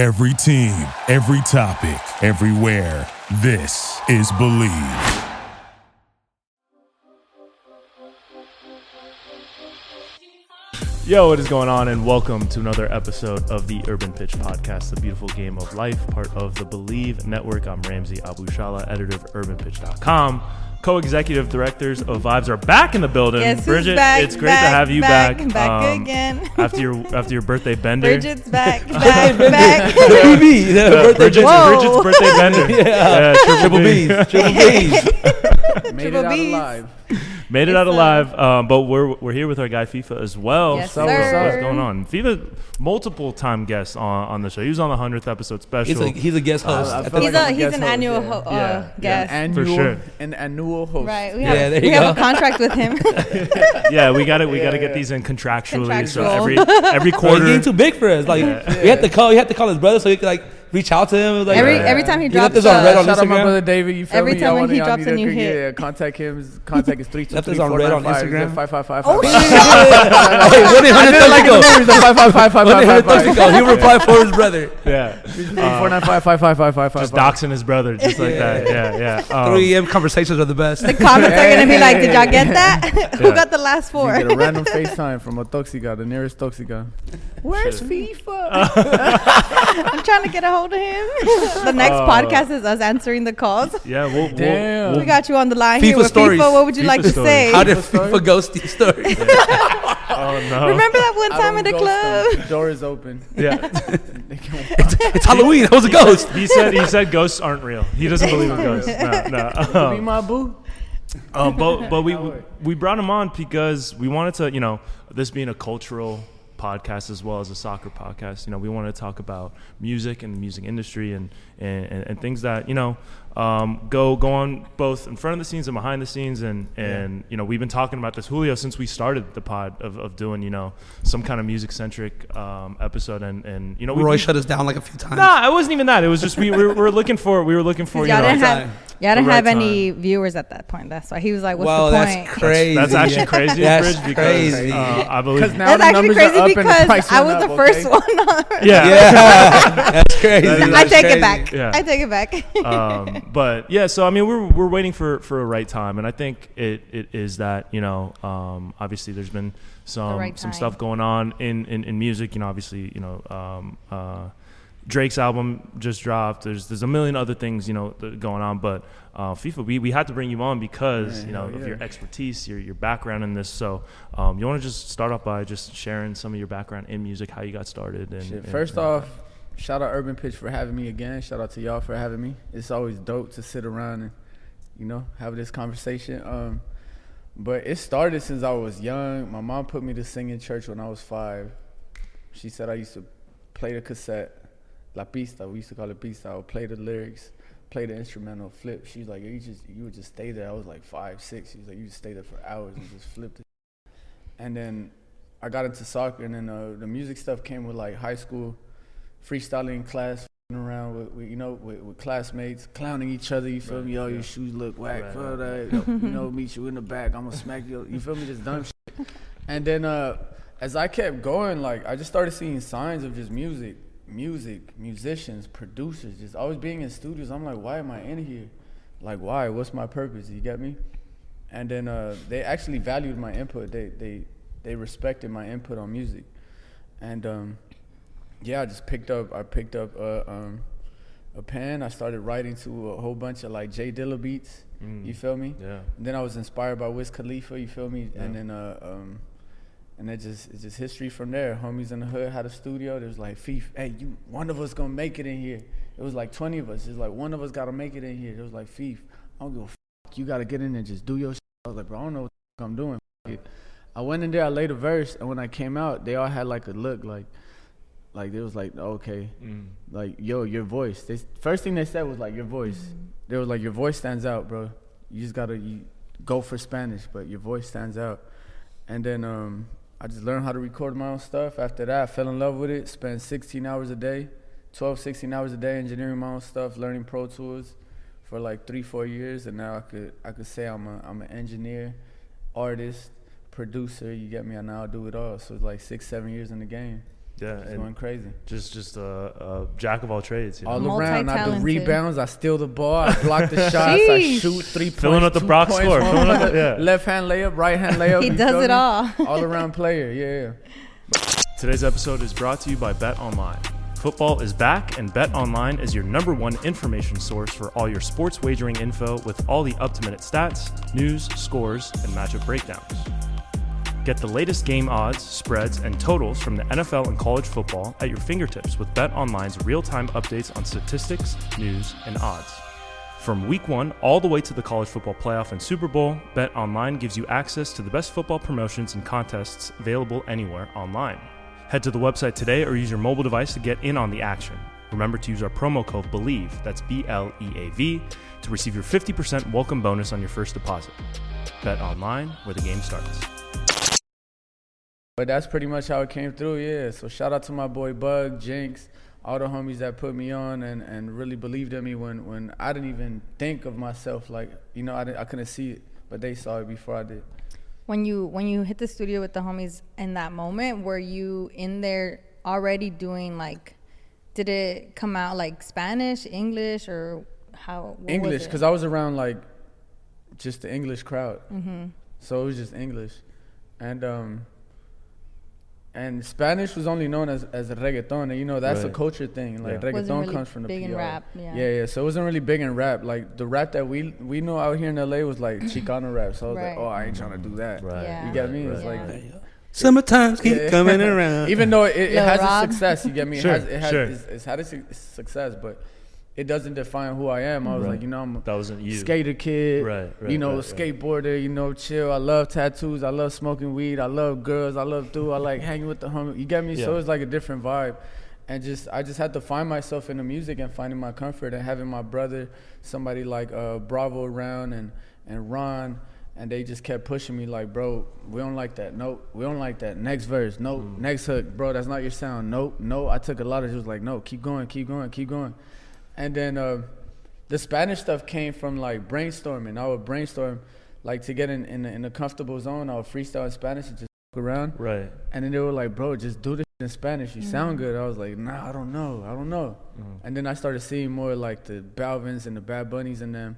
Every team, every topic, everywhere. This is Bleav. Yo, what is going on? And welcome to another episode of the Urban Pitch Podcast, the beautiful game of life, part of the Bleav Network. I'm Ramsey Abushahla, editor of UrbanPitch.com. Co-executive directors of Vibes are back in the building. Guess who's Bridget, back, it's great back, to have you back, back. back um, again. after your after your birthday bender. Bridget's back, back, back. BB, the Yeah, birthday Bridget's, Bridget's birthday bender. Yeah. triple B. B's, triple B's. Made Triple it out Bs. alive. Made it Yes, out sir. alive, um, but we're we're here with our guy Feefa as well. Yes, so sir. what's going on? Feefa, multiple time guest on, on the show. He was on the hundredth episode special. He's a, he's a guest host. I at feel the- He's like a I'm a he's guest an host, annual yeah. ho- uh, Yeah, yeah. guest. An For sure. an annual host. Right. We Yeah, have, there we you have go. a contract with him. yeah, we got it. We got to get yeah. these in contractually. So Contractual. every every Bro, he's quarter. getting too big for us. Like we had to call, we had to call his brother so he could like reach out to him. Like, every Yeah. every time he You left drops this on red a- on Shout out my brother David. You feel Every me? time Y'all when wanna- he y'all drops need a to- new yeah, hit. Yeah, contact him. His contact is three two Left three this on four red nine on five. Instagram? Five five five Oh five. shit! hey, one eight hundred Like the Thursday numbers, the five five five five One five eight five hundred Thursday five. He'll reply for his brother. yeah, Four nine five five five five five five. just doxing his brother, just like that. Yeah, yeah. Um, Three a.m. conversations are the best. The comments are gonna be like, "Did y'all get that? Who Yeah. got the last You four?" get a random FaceTime from a Toxica, the nearest Toxica. Where's Feefa? I'm trying to get a hold of him. the next Oh. podcast is us answering the calls. yeah, we'll, we'll, Damn. we'll We got you on the line here Feefa with stories. Feefa. What would you Feefa like to stories. say? How did Feefa story? Feefa ghost the story? Oh no! Remember that one time don't in the club? them. Door is open. Yeah, They can it's Halloween. That was a ghost. he said he said ghosts aren't real. He doesn't believe in ghosts. No, no. be Um, my boo. Uh, but but we we brought him on because we wanted to, you know, this being a cultural podcast as well as a soccer podcast. You know, we want to talk about music and the music industry and and, and, and things that you know um, go go on both in front of the scenes and behind the scenes. And and you know, we've been talking about this Julio since we started the pod of, of doing you know some kind of music centric um, episode. And and you know, Roy we, shut us down like a few times. Nah, it wasn't even that. It was just we, we were, we were looking for we were looking for you Y'all know. didn't have time. y'all didn't right have any viewers at that point. That's why he was like, "What's Wow, the that's point?" crazy. That's actually crazy, That's Bridge, because crazy. uh, I believe Because now That's the actually numbers crazy are up and the because price I was up, the first okay? one on. Yeah. Yeah, that's crazy. That is- I take crazy. it back. Yeah. I take it back. but yeah, so I mean, we're we're waiting for for a right time, and I think it it is that you know, um, obviously there's been some right some stuff going on in, in in music. You know, obviously you know. Um, uh, Drake's album just dropped. There's there's a million other things you know that going on, but uh, Feefa we, we had to bring you on because Yeah, you know hell of your expertise, your your background in this. So um, you want to just start off by just sharing some of your background in music, how you got started, and, Shit, and- first and- off, shout out Urban Pitch for having me again. Shout out to y'all for having me. It's always dope to sit around and, you know, have this conversation. Um, but it started since I was young. My mom put me to sing in church when I was five. She said I used to play the cassette, La Pista. We used to call it Pista. I would play the lyrics, play the instrumental, flip. She was like, you just you would just stay there. I was like five, six. She was like, you just stay there for hours and just flip the and then I got into soccer, and then uh, the music stuff came with like high school freestyling class, f***ing around with, with you know with, with classmates, clowning each other. You feel Right, me? Oh, yeah. your shoes look whack. Right, right, that. you know, meet you in the back. I'm gonna smack you. You feel me? Just dumb shit. And then uh, as I kept going, like I just started seeing signs of just music, music, musicians, producers, just always being in studios. I'm like, why am I in here? Like, why? What's my purpose? You get me? And then uh, they actually valued my input. They they they respected my input on music, and um, yeah, I just picked up. I picked up a, um, a pen. I started writing to a whole bunch of like Jay Dilla beats. Mm. You feel me? Yeah. And then I was inspired by Wiz Khalifa. You feel me? Yeah. And then uh, um, and it just it's just history from there. Homies in the hood had a studio. There was like, Fief, hey, you one of us gonna make it in here. It was like twenty of us. It's like one of us gotta make it in here. It was like, Fief, I don't give a fuck. You gotta get in there, and just do your. Shit. I was like, bro, I don't know what I'm doing. I went in there, I laid a verse, and when I came out, they all had like a look, like, like they was like, okay, Mm. like yo, your voice. They first thing they said was like your voice. They was like your voice stands out, bro. You just gotta you go for Spanish, but your voice stands out. And then um, I just learned how to record my own stuff. After that, I fell in love with it. Spent 16 hours a day, 12, 16 hours a day engineering my own stuff, learning Pro Tools for like three, four years. And now I could I could say I'm a I'm an engineer, artist, producer. You get me? I now do it all. So it's like six, seven years in the game. Yeah, It's and going crazy. just just a, a jack of all trades. You know? All around, I do rebounds. I steal the ball. I block the shots. I shoot three Filling points. up the two Brock score, up the- yeah. Left hand layup, right hand layup. He does it all. All around player. Yeah. Today's episode is brought to you by Bet Online. Football is back, and Bet Online is your number one information source for all your sports wagering info with all the up to minute stats, news, scores, and matchup breakdowns. Get the latest game odds, spreads, and totals from the NFL and college football at your fingertips with Bet Online's real time updates on statistics, news, and odds. From week one all the way to the college football playoff and Super Bowl, Bet Online gives you access to the best football promotions and contests available anywhere online. Head to the website today or use your mobile device to get in on the action. Remember to use our promo code BLEAV, that's B L E A V, to receive your 50% welcome bonus on your first deposit. Bet online where the game starts. But that's pretty much how it came through, yeah. So shout out to my boy Bug, Jinx, all the homies that put me on and, and really believed in me when, when I didn't even think of myself. Like, you know, I, I couldn't see it, but they saw it before I did. When you when you hit the studio with the homies in that moment, were you in there already doing like? Did it come out like Spanish, English, or how? English, because I was around like just the English crowd. Mm-hmm. So it was just English. And um, and Spanish was only known as, as reggaeton. And you know, that's a culture thing. Like Yeah. reggaeton really comes from the big in rap, yeah. yeah, yeah. So it wasn't really big in rap. Like the rap that we we know out here in LA was like Chicano rap. So I was Right. like, oh, I ain't trying to do that. Yeah. You get me? It's right. like Yeah. Summertimes keep Yeah. coming around. even though it, it, has Rob. its success, you get me? It Sure, has, it has sure. it's, it's had a su- success, but it doesn't define who I am. I was Right. like, you know, I'm a That wasn't you. skater kid, Right, right, you know, right, skateboarder, you know, chill. I love tattoos. I love smoking weed. I love girls. I love do. I like hanging with the homie. You get me? So it's like a different vibe. And just I just had to find myself in the music and finding my comfort and having my brother, somebody like uh, Bravo around and and Ron, and they just kept pushing me like, bro, we don't like that. Nope, we don't like that. Next verse, nope. Mm. Next hook, bro, that's not your sound. Nope, no. I took a lot of just like, no, keep going, keep going, keep going. And then uh, the Spanish stuff came from like brainstorming. I would brainstorm, like to get in in, a- in a comfortable zone. I would freestyle in Spanish and just around. Right. And then they were like, bro, just do this in Spanish. You sound good. I was like, nah, I don't know. I don't know. And then I started seeing more like the Balvins and the Bad Bunnies in them.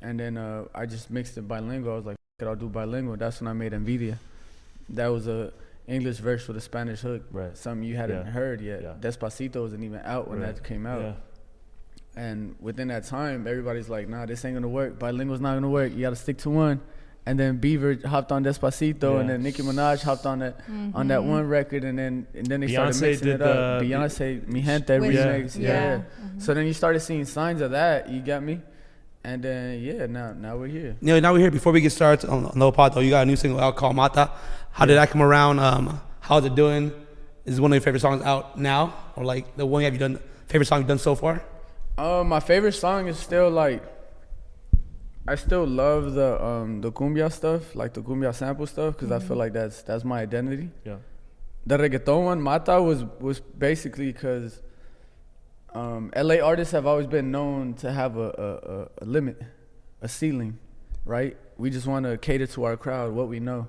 And then uh, I just mixed it bilingual. I was like, it, I'll do bilingual. That's when I made Nvidia. That was a English verse with a Spanish hook. Right. Something you hadn't Yeah. heard yet. Yeah. Despacito wasn't even out when Right. that came out. Yeah. And within that time, everybody's like, nah, this ain't gonna work. Bilingual's not gonna work. You gotta stick to one. And then Bieber hopped on Despacito, and then Nicki Minaj hopped on that on that mm-hmm. one record, and then and then they started mixing did it up. the- Beyonce, Mi Gente With- remix, Yeah. yeah. Yeah. Mm-hmm. Mm-hmm. So then you started seeing signs of that. You got me, and then yeah, now now we're here. You know, now we're here. Before we get started on No Pot, though, you got a new single out called Mata. How did that come around? Um, how's it doing? Is it one of your favorite songs out now, or like the one you have you done favorite song you've done so far? Um, my favorite song is still like. I still love the um the cumbia stuff, like the cumbia sample stuff, because I feel like that's that's my identity. Yeah. The reggaeton one, Mata, was was basically because um, LA artists have always been known to have a, a, a, a limit, a ceiling, right? We just want to cater to our crowd, what we know.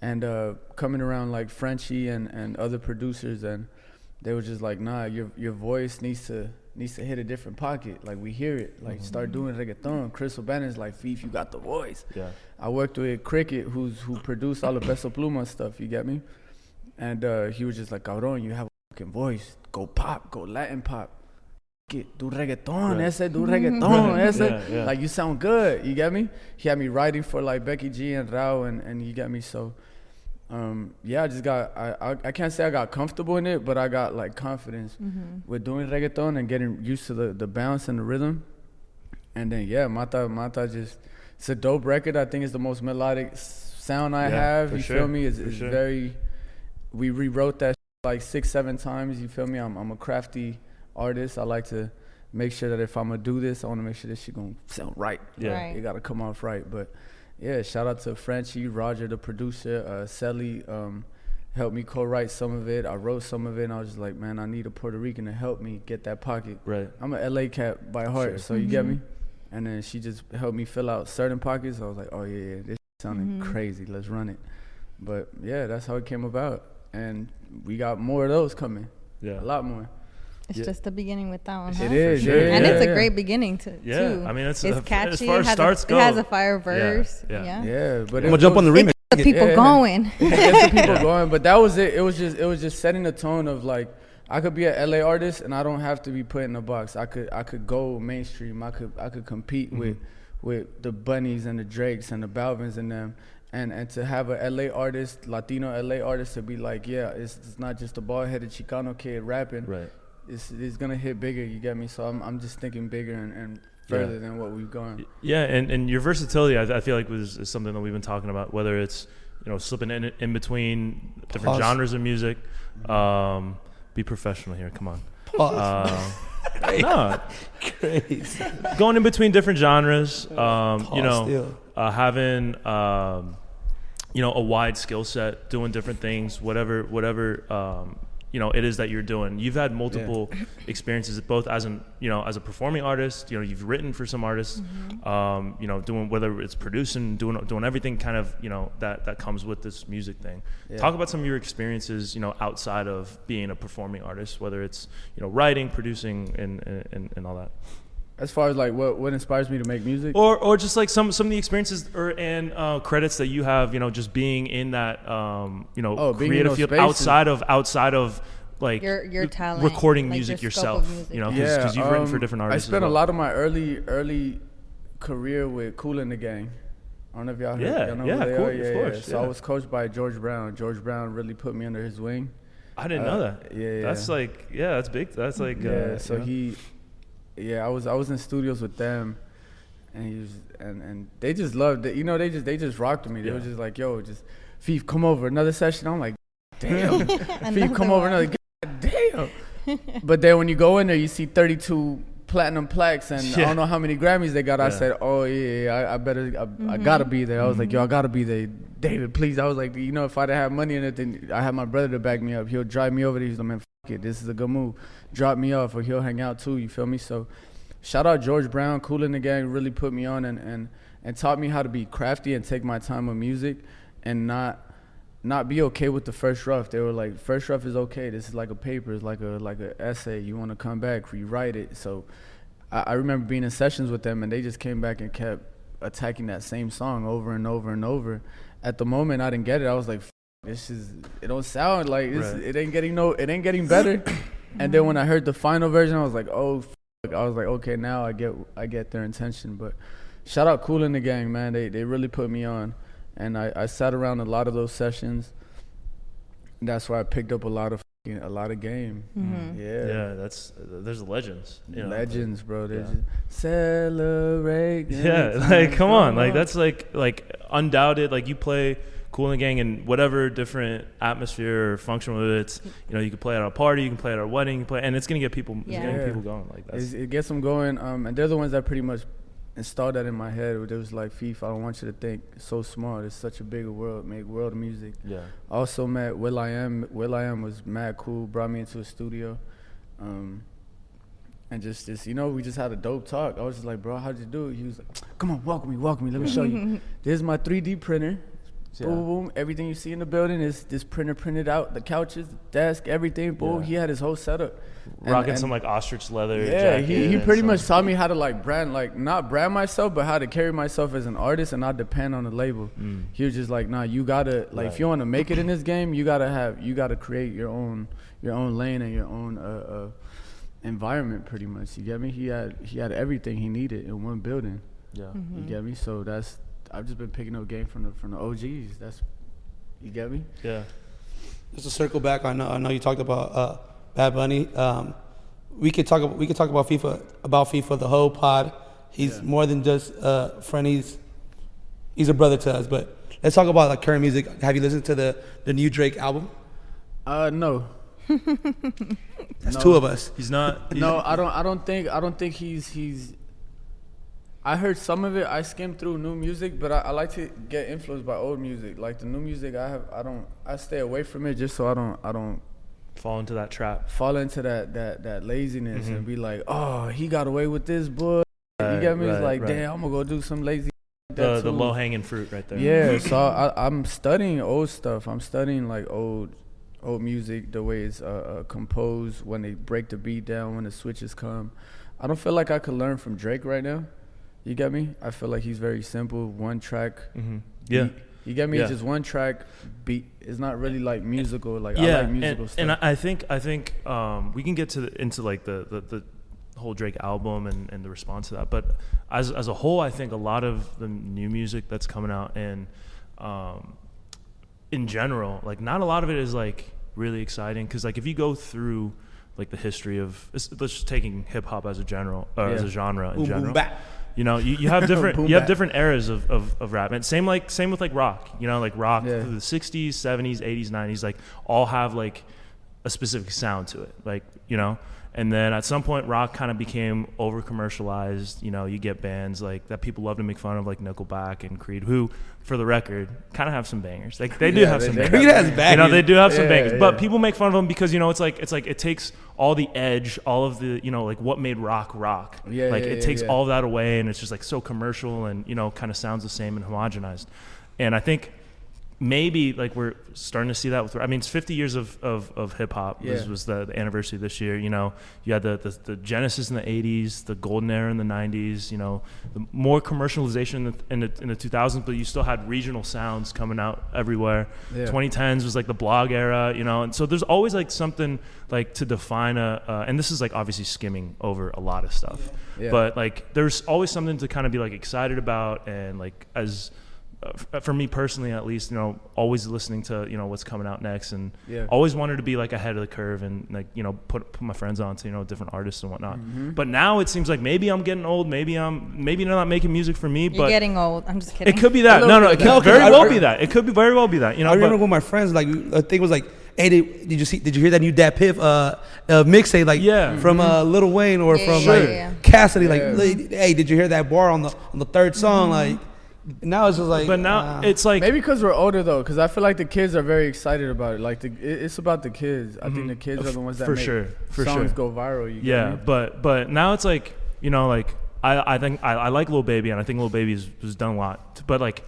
And uh, coming around like Frenchie and, and other producers, and they were just like, nah, your your voice needs to needs to hit a different pocket. Like we hear it. Like start doing reggaeton. Chris O'Bannon's like, Fief, you got the voice. Yeah. I worked with Cricket, who's who produced all the Peso Pluma stuff. You get me? And uh, he was just like, "Cabrón, you have a fucking voice. Go pop, go Latin pop. Get do reggaeton, Right. ese do reggaeton, ese. Yeah, yeah. Like you sound good. You get me? He had me writing for like Becky G and Rauw, and and you get me. So, um, yeah, I just got I, I I can't say I got comfortable in it, but I got like confidence with doing reggaeton and getting used to the the bounce and the rhythm. And then yeah, Mata Mata just it's a dope record. I think it's the most melodic sound I Yeah, have. You sure, feel me? It's, it's sure. very. We rewrote that like six seven times. You feel me? I'm I'm a crafty artist. I like to make sure that if I'm gonna do this, I want to make sure this shit gonna sound right. Yeah. Right. It gotta come off right. But yeah, shout out to Frenchie, Roger, the producer, uh, Sally. Um, helped me co-write some of it. I wrote some of it, and I was just like, man, I need a Puerto Rican to help me get that pocket. Right. I'm a LA cat by heart, Sure. so you get me. And then she just helped me fill out certain pockets. I was like, oh yeah, yeah this sounding Mhm. crazy. Let's run it. But yeah, that's how it came about. And we got more of those coming. Yeah. A lot more. It's Yeah. just the beginning with that one. Huh? It is, sure. yeah, and yeah, it's a great beginning to Yeah, too. I mean, it's it's a- as catchy. far as it has starts a, go. It has a fire verse. yeah. Yeah, Yeah, but I'm gonna jump on the was- remix. It gets people Yeah. going. it gets the people going. But that was it. It was just it was just setting the tone of like I could be an LA artist and I don't have to be put in a box. I could I could go mainstream. I could I could compete Mm-hmm. with with the bunnies and the Drakes and the Balvins and them. And and to have a LA artist, Latino LA artist, to be like, yeah, it's, it's not just a bald headed Chicano kid rapping. Right. It's it's gonna hit bigger. You get me? So I'm I'm just thinking bigger and, and further than what we've gone. Yeah, and, and your versatility, I, I feel like was is something that we've been talking about. Whether it's you know slipping in in between different Pause. genres of music. Um, be professional here. Come on. Pause. Uh, no, Crazy. going in between different genres. Um, you know, still. uh, having um, you know a wide skill set, doing different things, whatever whatever um, you know it is that you're doing. You've had multiple experiences, both as an you know as a performing artist. You know, you've written for some artists. Um, you know, doing whether it's producing, doing doing everything kind of you know that that comes with this music thing. Yeah. Talk about some of your experiences, you know, outside of being a performing artist, whether it's you know writing, producing, and and, and all that. As far as like what what inspires me to make music. or or just like some some of the experiences or and uh, credits that you have you know just being in that um you know Oh, creative field spaces. outside of outside of like Your- your talent, recording like, music your yourself music. you know because you've written for um, different I artists spent as a lot of my early early career with Kool & the Gang. I don't know if y'all heard. Yeah, y'all know yeah, who they Kool, are? of Yeah, yeah. course, So I was coached by George Brown. George Brown really put me under his wing. I didn't uh, know that yeah, yeah. that's like yeah that's big that's like yeah. uh, so you know. he, yeah, I was I was in studios with them, and he was and and they just loved it. You know, they just they just rocked with me. They Yeah. were just like, yo, just Fief, come over another session. I'm like, damn. Fief, come over one. another. God damn. but then when you go in there, you see 32 platinum plaques and I don't know how many Grammys they got. I said, oh yeah, yeah I, I better, I, I Mm-hmm. gotta be there. I was like, yo, I gotta be there. David, please. I was like, you know, if I didn't have money in it, then I have my brother to back me up. He'll drive me over there. He's like, man, fuck it, this is a good move. Drop me off, or he'll hang out too. You feel me? So, shout out George Brown, Kool & the Gang, really put me on and and and taught me how to be crafty and take my time with music, and not not be okay with the first rough. They were like, first rough is okay. This is like a paper. It's like a like an essay. You want to come back, rewrite it. So I, I remember being in sessions with them, and they just came back and kept attacking that same song over and over and over. At the moment, I didn't get it. I was like, this is it don't sound like. Right. It ain't getting no. It ain't getting better. and then when I heard the final version, I was like, oh. I was like, okay, now I get I get their intention. But shout out Kool & the Gang, man. They they really put me on and I, I sat around a lot of those sessions. That's why I picked up a lot of f***ing- a lot of game. Mhm. Yeah. yeah that's there's legends you know, like- Legends, bro. They yeah. celebrate. Yeah, like come on, like that's like like undoubted. Like you play Kool and Gang in whatever different atmosphere or function. Whether it's you know you can play at a party, you can play at a wedding, you play, and it's gonna get people, it's Yeah. gonna get people going. Like that It's, it gets them going. Um, and they're the ones that pretty much installed that in my head. Where it was like, Feefa, I don't want you to think so small. It's such a bigger world. Make world of music. yeah, I also met Will I Am. Will I Am was mad cool. Brought me into a studio, um, and just just you know we just had a dope talk. I was just like, bro, how'd you do it? He was like, come on, walk with me, walk with me. Let me show you. This is my 3D printer. Yeah. Boom, boom. Everything you see in the building is this printer printed out. The couches, the desk, everything. Boom. Yeah. He had his whole setup. And- rocking and- some like ostrich leather. yeah, jacket he, he pretty much taught me how to like brand, like not brand myself, but how to carry myself as an artist and not depend on the label. Mm. He was just like, nah, you gotta like if you want to make it in this game, you gotta have you gotta create your own your own lane and your own uh, uh, environment, pretty much. You get me? He had he had everything he needed in one building. Yeah, Mm-hmm. You get me? So that's I've just been picking up game from the from the OGs. That's you get me? yeah, Just to circle back, I know, I know you talked about uh, Bad Bunny. Um, we could talk. About, we could talk about Feefa about Feefa the whole pod. He's Yeah. more than just a friend. He's he's a brother to us. But let's talk about like current music. Have you listened to the the new Drake album? Uh, no, That's No. two of us. he's not. no, I don't. I don't think. I don't think he's he's. I heard some of it. I skimmed through new music, but I, I like to get influenced by old music. Like the new music, I have. I don't. I stay away from it just so I don't. I don't fall into that trap. fall into that that that laziness Mhm. and be like, oh, he got away with this, boy. you Right, get me? it's like, right. damn, I'm gonna go do some lazy. The the low hanging fruit right there. Yeah, so I, I'm studying old stuff. I'm studying like old, old music, the way it's uh, uh, composed, when they break the beat down, when the switches come. I don't feel like I could learn from Drake right now. You get me? I feel like he's very simple, one track. hmm Yeah. beat. You get me? Yeah. It's just one track beat. It's not really like musical. Like yeah, I like musical and, stuff. and I I think I think um, we can get to the, into like the, the, the whole Drake album and, and the response to that. But as as a whole, I think a lot of the new music that's coming out and um, in general, like not a lot of it is like really exciting because like if you go through like the history of let's let's just taking hip hop as a general uh, as a genre in Boom, general. boom, bap. You know, you, you have different you have different eras of, of, of rap. And same like same with like rock. You know, like rock Yeah. through the sixties, seventies, eighties, nineties, like all have like a specific sound to it. Like, you know? And then at some point rock kind of became over commercialized. You know, you get bands like that people love to make fun of like Nickelback and Creed, who, for the record, kind of have some bangers. Like they do Yeah, have they- some they bangers. Creed has bangers. You know, they do have some Yeah, bangers, but people make fun of them because you know it's like it's like it takes all the edge, all of the you know like what made rock rock. Yeah, like yeah, it yeah, takes yeah. all of that away, and it's just like so commercial and you know kind of sounds the same and homogenized. And I think maybe like we're starting to see that with. I mean, it's 50 years of of, of hip hop. This was the, the anniversary this year. You know, you had the, the the Genesis in the 80s, the golden era in the 90s. You know, the more commercialization in the in the, in the 2000s, but you still had regional sounds coming out everywhere. Yeah. 2010s was like the blog era. You know, and so there's always like something like to define a. Uh, and this is like obviously skimming over a lot of stuff, Yeah. but like there's always something to kind of be like excited about and like as for me personally at least you know always listening to you know what's coming out next and Yeah. always wanted to be like ahead of the curve and like you know put put my friends on to you know different artists and whatnot Mm-hmm. but now it seems like maybe i'm getting old maybe i'm maybe they're not making music for me You're but getting old. I'm just kidding. it could be that no no it bit could of that. very well be that it could be very well be that you know I remember but- with my friends, like the thing was like, "Hey, did, did you see? Did you hear that new Dat Piff uh, uh, mixtape? Like, Yeah. from uh, Lil Wayne or Yeah, from yeah, like yeah, yeah. Cassidy? Like, hey, did you hear that bar on the on the third song? Like, now it's just like, but now uh, it's like Maybe because we're older though, because I feel like the kids are very excited about it. Like the, it- it's about the kids. I think the kids are the ones that Mm-hmm. For make sure, for songs sure. go viral. You get Yeah, me? but but now it's like you know like I I think I, I like Lil Baby and I think Lil Baby has, has done a lot, but like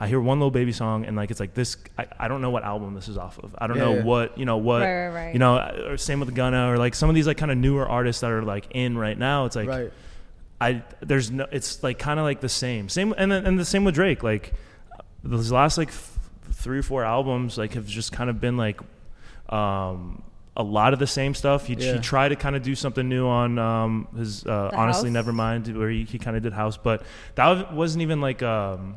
I hear one Lil Baby song and like it's like this I, I don't know what album this is off of. I don't Yeah, know yeah. what you know what Right, right, right. you know or same with Gunna or like some of these like kind of newer artists that are like in right now. It's like right. I there's no it's like kind of like the same same and then, and the same with Drake like those last like f- three or four albums like have just kind of been like um a lot of the same stuff he, Yeah. he tried to kind of do something new on um his uh, honestly House? nevermind where he, he kind of did house but that wasn't even like um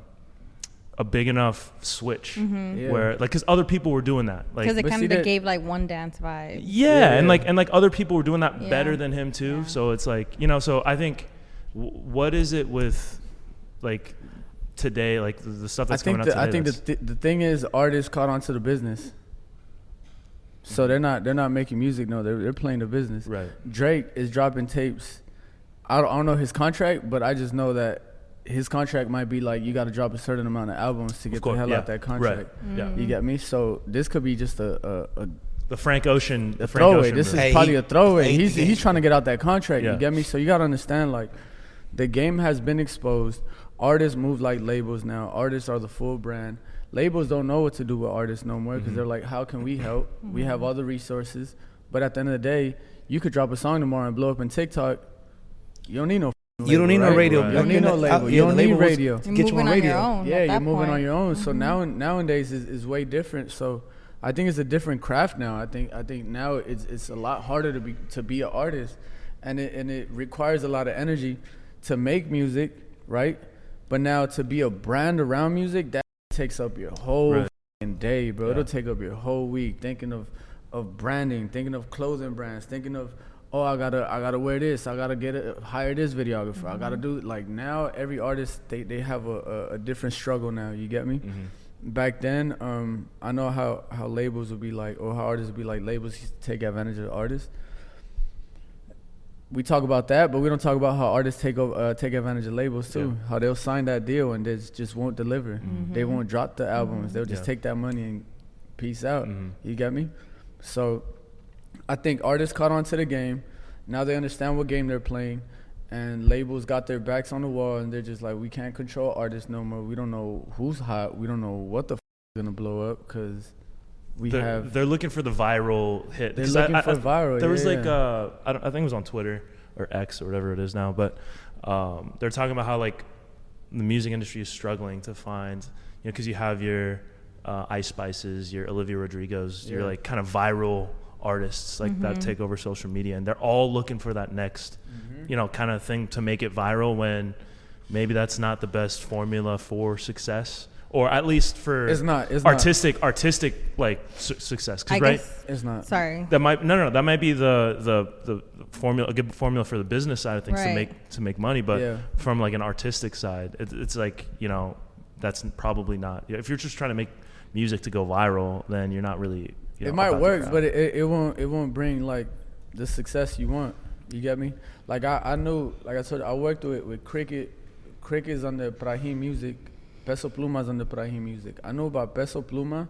a big enough switch Yeah. where like because other people were doing that like Because it kind of that- gave like one dance vibe. yeah, and like and like other people were doing that Yeah. better than him too. Yeah. So it's like you know. So I think, w- what is it with, like, today, like the, the stuff I that's think coming the, out I think the, th- the thing is artists caught onto the business. So they're not they're not making music no they're they're playing the business. right. Drake is dropping tapes. I don't, I don't know his contract, but I just know that his contract might be like you got to drop a certain amount of albums to get course, the hell yeah, out that contract. Right. Yeah. Mm. You get me? So this could be just a a, a, The Frank Ocean. a The Frank throwaway. Ocean. This is. Hey, probably he- a throwaway. He's he's trying to get out that contract. Yeah. You get me? So you gotta understand like the game has been exposed. Artists move like labels now. Artists are the full brand. Labels don't know what to do with artists no more Mm-hmm. because they're like, how can we help? We have all the resources, but at the end of the day, you could drop a song tomorrow and blow up on TikTok. You don't need no. you don't need no radio. Right. You don't need no label. You don't need label radio. You're Get you moving on on, radio. your own. Yeah, you're that moving on your own. So Mhm. now nowadays is, is way different. So I think it's a different craft now. I think I think now it's it's a lot harder to be to be an artist, and it and it requires a lot of energy to make music, right? But now to be a brand around music that takes up your whole Right. day, bro. Yeah. It'll take up your whole week thinking of of branding, thinking of clothing brands, thinking of oh I gotta I gotta wear this, I gotta get a hire this videographer, I gotta do like now every artist they, they have a, a, a different struggle now. You get me? Mm-hmm. Back then, um, I know how how labels would be like or how artists would be like labels take advantage of artists. We talk about that, but we don't talk about how artists take over, uh, take advantage of labels too. How they'll sign that deal and they just- just won't deliver. They won't drop the albums. They'll just Yeah. take that money and peace out. Mhm. You get me? So I think artists caught on to the game. Now they understand what game they're playing. And labels got their backs on the wall and they're just like, we can't control artists no more. We don't know who's hot. We don't know what the f- is going to blow up because we they're, have they're looking for the viral hit. They're looking for viral, There was like yeah. uh, I, don't, I think it was on Twitter or X or whatever it is now, but um, they're talking about how like the music industry is struggling to find, you know, because you have your uh, Ice Spices, your Olivia Rodrigo's, your Yeah. like kind of viral artists like that take over social media, and they're all looking for that next, Mm-hmm. you know, kind of thing to make it viral when maybe that's not the best formula for success. Or at least for It's not- it's not. artistic, artistic like su- success. 'Cause, I right, guess. it's not Sorry. that might no, no, no. That might be the the the formula, a good formula for the business side of things to make to make money. But Yeah. from like an artistic side, it, it's like you know, that's probably not. If you're just trying to make music to go viral, then you're not really. You know, it might work, but it, it, it won't it won't bring like the success you want. You get me? Like I, I knew like I told you, I worked with with Cricket. Cricket's under Prajin Music. Peso Pluma's on the Prajin Music. I knew about Peso Pluma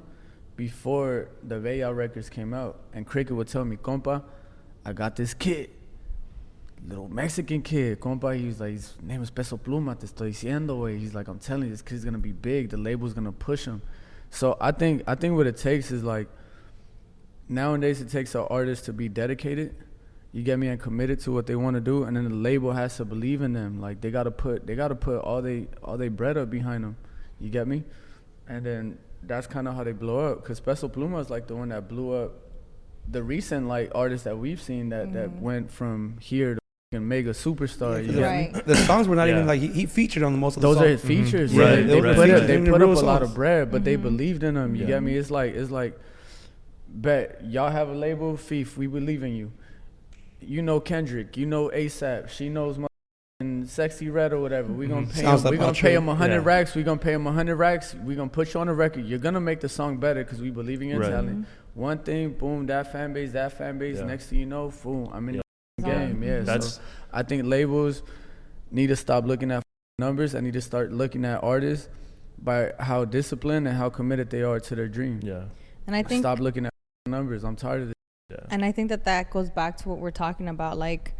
before the Veya records came out, and Cricket would tell me, "Compa, I got this kid." Little Mexican kid, compa, he was like, his name is Peso Pluma, te estoy diciendo, way. He's like, I'm telling you, this kid's gonna be big. The label's gonna push him. So I think, I think what it takes is like, nowadays it takes an artist to be dedicated you get me and committed to what they want to do and then the label has to believe in them like they got to put they got to put all they all they bread up behind them you get me and then that's kind of how they blow up because special pluma is like the one that blew up the recent like artists that we've seen that that went from here to fucking mega superstar you get Right. The songs were not Yeah. even like he, he featured on the most of the those are his features. Mhm. Yeah, Right, they, they right. put up, they in the put up a real lot of bread, but they believed in him. You Yeah. get me? It's like it's like, bet y'all have a label, Thief. We believe in you. You know Kendrick. You know ASAP. She knows my Sexyy Red or whatever. We gonna Mhm. pay Sounds him. like We my gonna pay truth. him a hundred Yeah. racks. We gonna pay him a hundred racks. We gonna put you on the record. You're gonna make the song better because we believe in your Right. talent. One thing, boom, that fan base, that fan base. Yeah. Next thing you know, boom, I'm in Yeah. the game. Yeah, That's so I think labels need to stop looking at numbers. I need to start looking at artists by how disciplined and how committed they are to their dream. yeah, And I think Stop looking at numbers. I'm tired of this. Yeah. And I think that that goes back to what we're talking about, like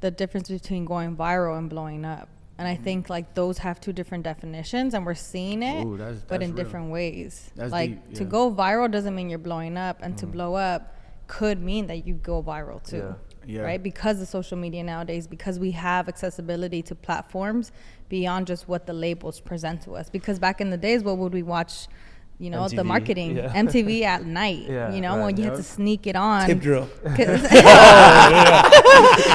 the difference between going viral and blowing up. And Mm-hmm. I think like those have two different definitions, and we're seeing it, Ooh, that's- but in real. different ways. That's like deep, to go viral doesn't mean you're blowing up, and Mm-hmm. to blow up could mean that you go viral too. Yeah. Yeah. Right? Because of social media nowadays, because we have accessibility to platforms beyond just what the labels present to us. Because back in the days, what would we watch? You know, the marketing, yeah. MTV at night. Yeah, you know, right, when you had to sneak it on. Tip drill. 'Cause-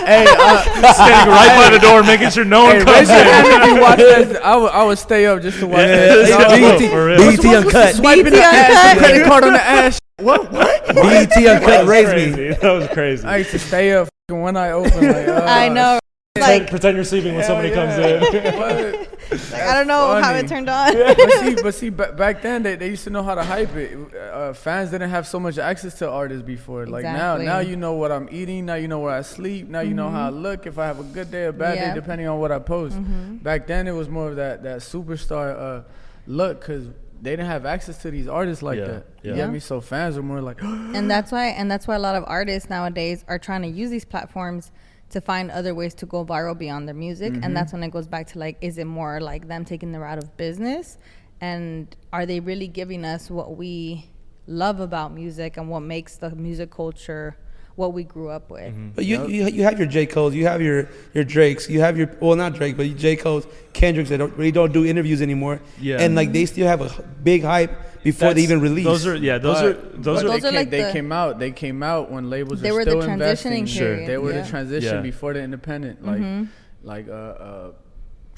hey, uh, Standing right by the door, making sure no one hey, comes raise your in. hand if you watch that. I would, I would stay up just to watch that. Yeah, BET, for real. BET Uncut. Swiping the BET ass, Uncut. credit card on the ass. What? What? BET That Uncut was raised me. That was crazy. I used to stay up fucking one eye open. Like, uh, I know. Pretend, Like, pretend you're sleeping when somebody comes in. Like, I don't know how it turned on. but see, but see, ba- back then they, they used to know how to hype it. Uh, fans didn't have so much access to artists before. Like now, Exactly. now you know what I'm eating. Now you know where I sleep. Now you know how I look. If I have a good day or bad Yeah. day, depending on what I post. Back then, it was more of that that superstar uh, look because they didn't have access to these artists like Yeah, that. yeah. You get me? So fans were more like, and that's why and that's why a lot of artists nowadays are trying to use these platforms to find other ways to go viral beyond their music Mm-hmm. and that's when it goes back to like is it more like them taking the route of business and are they really giving us what we love about music and what makes the music culture what we grew up with But you, you you have your J Cole's, you have your your Drakes, you have your well not Drake, but J Cole's, Kendricks that don't really don't do interviews anymore. Yeah. And like they still have a big hype before they even release. Those are yeah. Those But- are those but are Those they, are came, like they the- came out. They came out when labels They were were the still transitioning investing. period, They were yeah. the transition Yeah. before the independent. Like like uh, uh,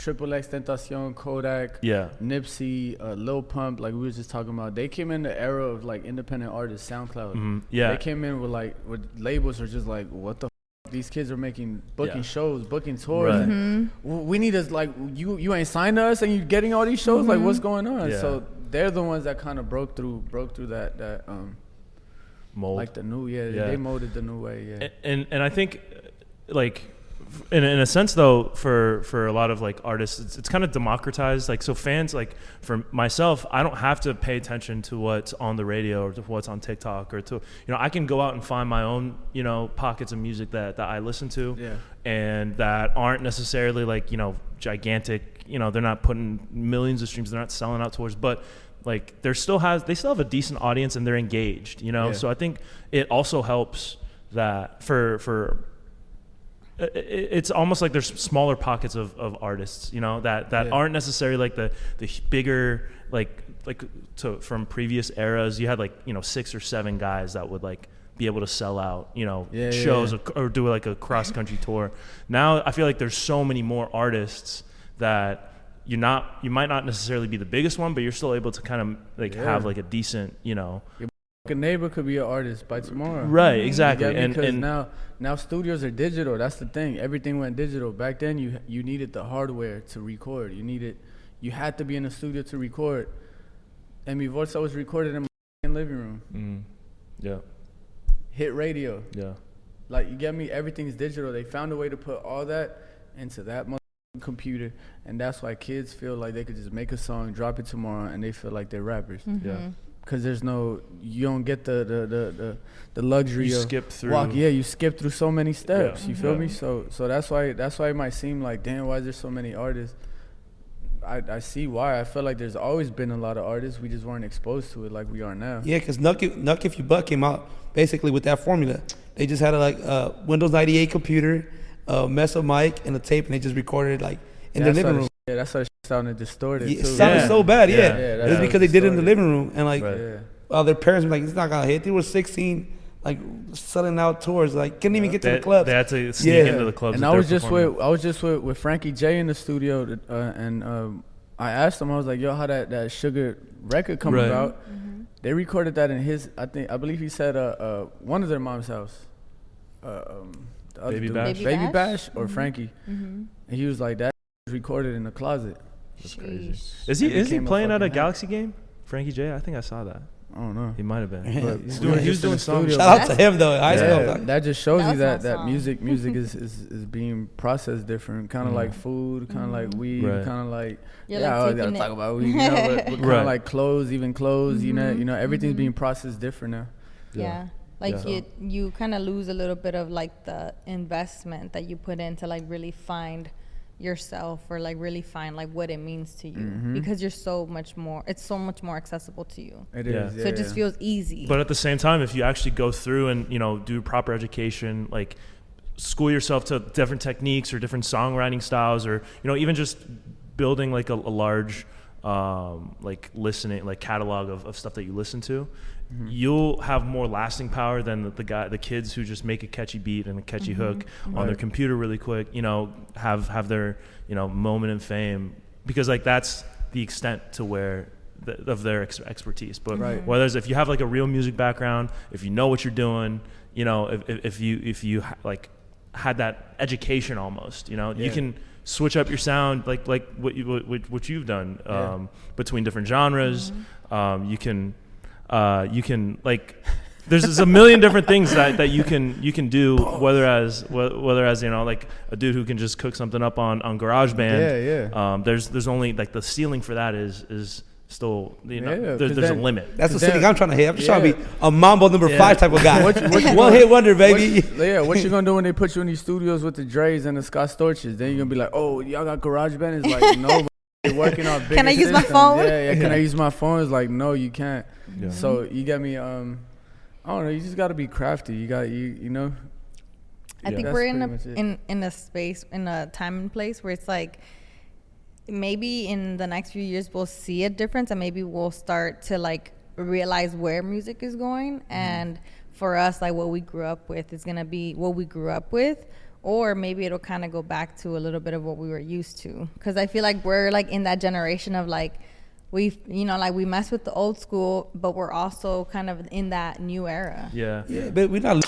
Triple X Tentacion, Kodak, yeah. Nipsey, uh, Lil Pump. Like we were just talking about. They came in the era of like independent artists, SoundCloud. Mhm, yeah. They came in with like with labels are just like what the. F-? These kids are making booking Yeah. shows, booking tours. Right. and w- We need us like you. You ain't signed to us, and you're getting all these shows. Like what's going on? Yeah. So they're the ones that kind of broke through, broke through that that um Mold. like the new yeah, Yeah. they molded the new way yeah A- and and I think uh, like f- in, in a sense though for for a lot of like artists it's, it's kind of democratized like so fans like for myself I don't have to pay attention to what's on the radio or to what's on TikTok or to you know I can go out and find my own you know pockets of music that that I listen to Yeah. and that aren't necessarily like you know gigantic you know they're not putting millions of streams they're not selling out tours but like there still has they still have a decent audience and they're engaged. You know, Yeah. so I think it also helps that for for Uh, it's almost like there's smaller pockets of, of artists, you know, that, that Yeah. aren't necessarily like the, the bigger, like, like to, from previous eras, you had like, you know, six or seven guys that would like be able to sell out, you know, Yeah, shows yeah. Or, or do like a cross country tour. Now I feel like there's so many more artists that you're not, you might not necessarily be the biggest one, but you're still able to kind of like have like a decent, you know, A neighbor could be an artist by tomorrow. right, exactly. get me? And, 'Cause and now now studios are digital. That's the thing. Everything went digital. Back then you you needed the hardware to record. You needed you had to be in a studio to record. And mi voice was recorded in my living room. mm, yeah, Hit radio. yeah. Like you get me? Everything's digital. They found a way to put all that into that computer, and that's why kids feel like they could just make a song, drop it tomorrow, and they feel like they're rappers. Mhm. Cause there's no, you don't get the the the the, the luxury You of skip through. walk. Yeah, you skip through so many steps. Yeah. You feel Yeah. me? So so that's why that's why it might seem like damn, why is there so many artists? I, I see why. I feel like there's always been a lot of artists. We just weren't exposed to it like we are now. Yeah, because Knuck, If- Knuck If You Buck came out basically with that formula. They just had a like uh, Windows 98 computer, a Mesa mic, and a tape, and they just recorded it like in That's the living room. Yeah, that's how it sounded distorted Yeah, it too. sounded Yeah. so bad. Yeah, Yeah. Yeah, it was how because they did it in the living room, and like Right. Yeah. uh, their parents were like, "It's not gonna hit." They were 16, like selling out tours, like couldn't even get to they, the club. they had to sneak Yeah. into the clubs. And I was just with I was just with, with Frankie J in the studio, uh, and um, I asked him. I was like, "Yo, how that that Sugar record come Right. about?" They recorded that in his. I think I believe he said uh, uh one of their mom's house. Uh, um, the other Baby dude. Bash? Baby Baby Bash? Bash or Mhm. Frankie, Mhm. and he was like, "That was recorded in the closet." That's crazy. Sheesh. Is he And it is he came a playing at a fucking. Galaxy game? Frankie J. I think I saw that. I don't know. He might have been. Yeah. But He's he's doing. He was just doing the some. studio. Shout out to him though. High Yeah, school. that just shows That you was that my that song. music music is, is, is being processed different, kind of Mhm. like food, kind of like weed, Right. kind of like You're yeah, I like always gotta taking talk it- about weed, you know, but, but kind of Right. like clothes, even clothes, you know, you know, everything's Mhm. being processed different now. Yeah. Like Yeah. you you kind of lose a little bit of like the investment that you put in to like really find yourself or like really find like what it means to you Mhm. because you're so much more it's so much more accessible to you. It Yeah. is, so it just feels easy. But at the same time, if you actually go through and you know do proper education, like school yourself to different techniques or different songwriting styles, or you know even just building like a, a large um, like listening like catalog of, of stuff that you listen to, Mm-hmm. you'll have more lasting power than the, the guy the kids who just make a catchy beat and a catchy hook on their computer really quick. You know have have their you know moment in fame because like that's the extent to where the, of their ex- expertise. But Right. whereas if you have like a real music background, if you know what you're doing, you know, if, if, if you if you ha- like had that education almost, you know, you can switch up your sound like like what you what, what you've done Yeah. um, between different genres. Um, you can uh, you can like. There's, there's a million different things that, that you can you can do whether as wh- whether as you know like a dude who can just cook something up on on GarageBand Yeah, yeah. um, there's there's only like the ceiling for that is is still you know Yeah, there, 'cause there's a limit. That's the Then- city I'm trying to hit. I'm just trying to be a Mambo number Yeah. five type of guy. What you- what you One hit wonder, baby. What, yeah, what you gonna do when they put you in these studios with the Dre's and the Scott Storches? Then you're gonna be like, oh, y'all got GarageBand? It's like, no, they're working on big Can I use my phone? Yeah, yeah, can I use my phone? It's like, no, you can't. Yeah. So you get me, um, I don't know, you just gotta be crafty. You got, you, you know, I Yeah. think That's we're in a pretty much it. in in a space in a time and place where it's like maybe in the next few years we'll see a difference and maybe we'll start to like realize where music is going Mm-hmm. and for us like what we grew up with is gonna be what we grew up with or maybe it'll kind of go back to a little bit of what we were used to because i feel like we're like in that generation of like we you know like we mess with the old school but we're also kind of in that new era Yeah. Yeah, but we're not.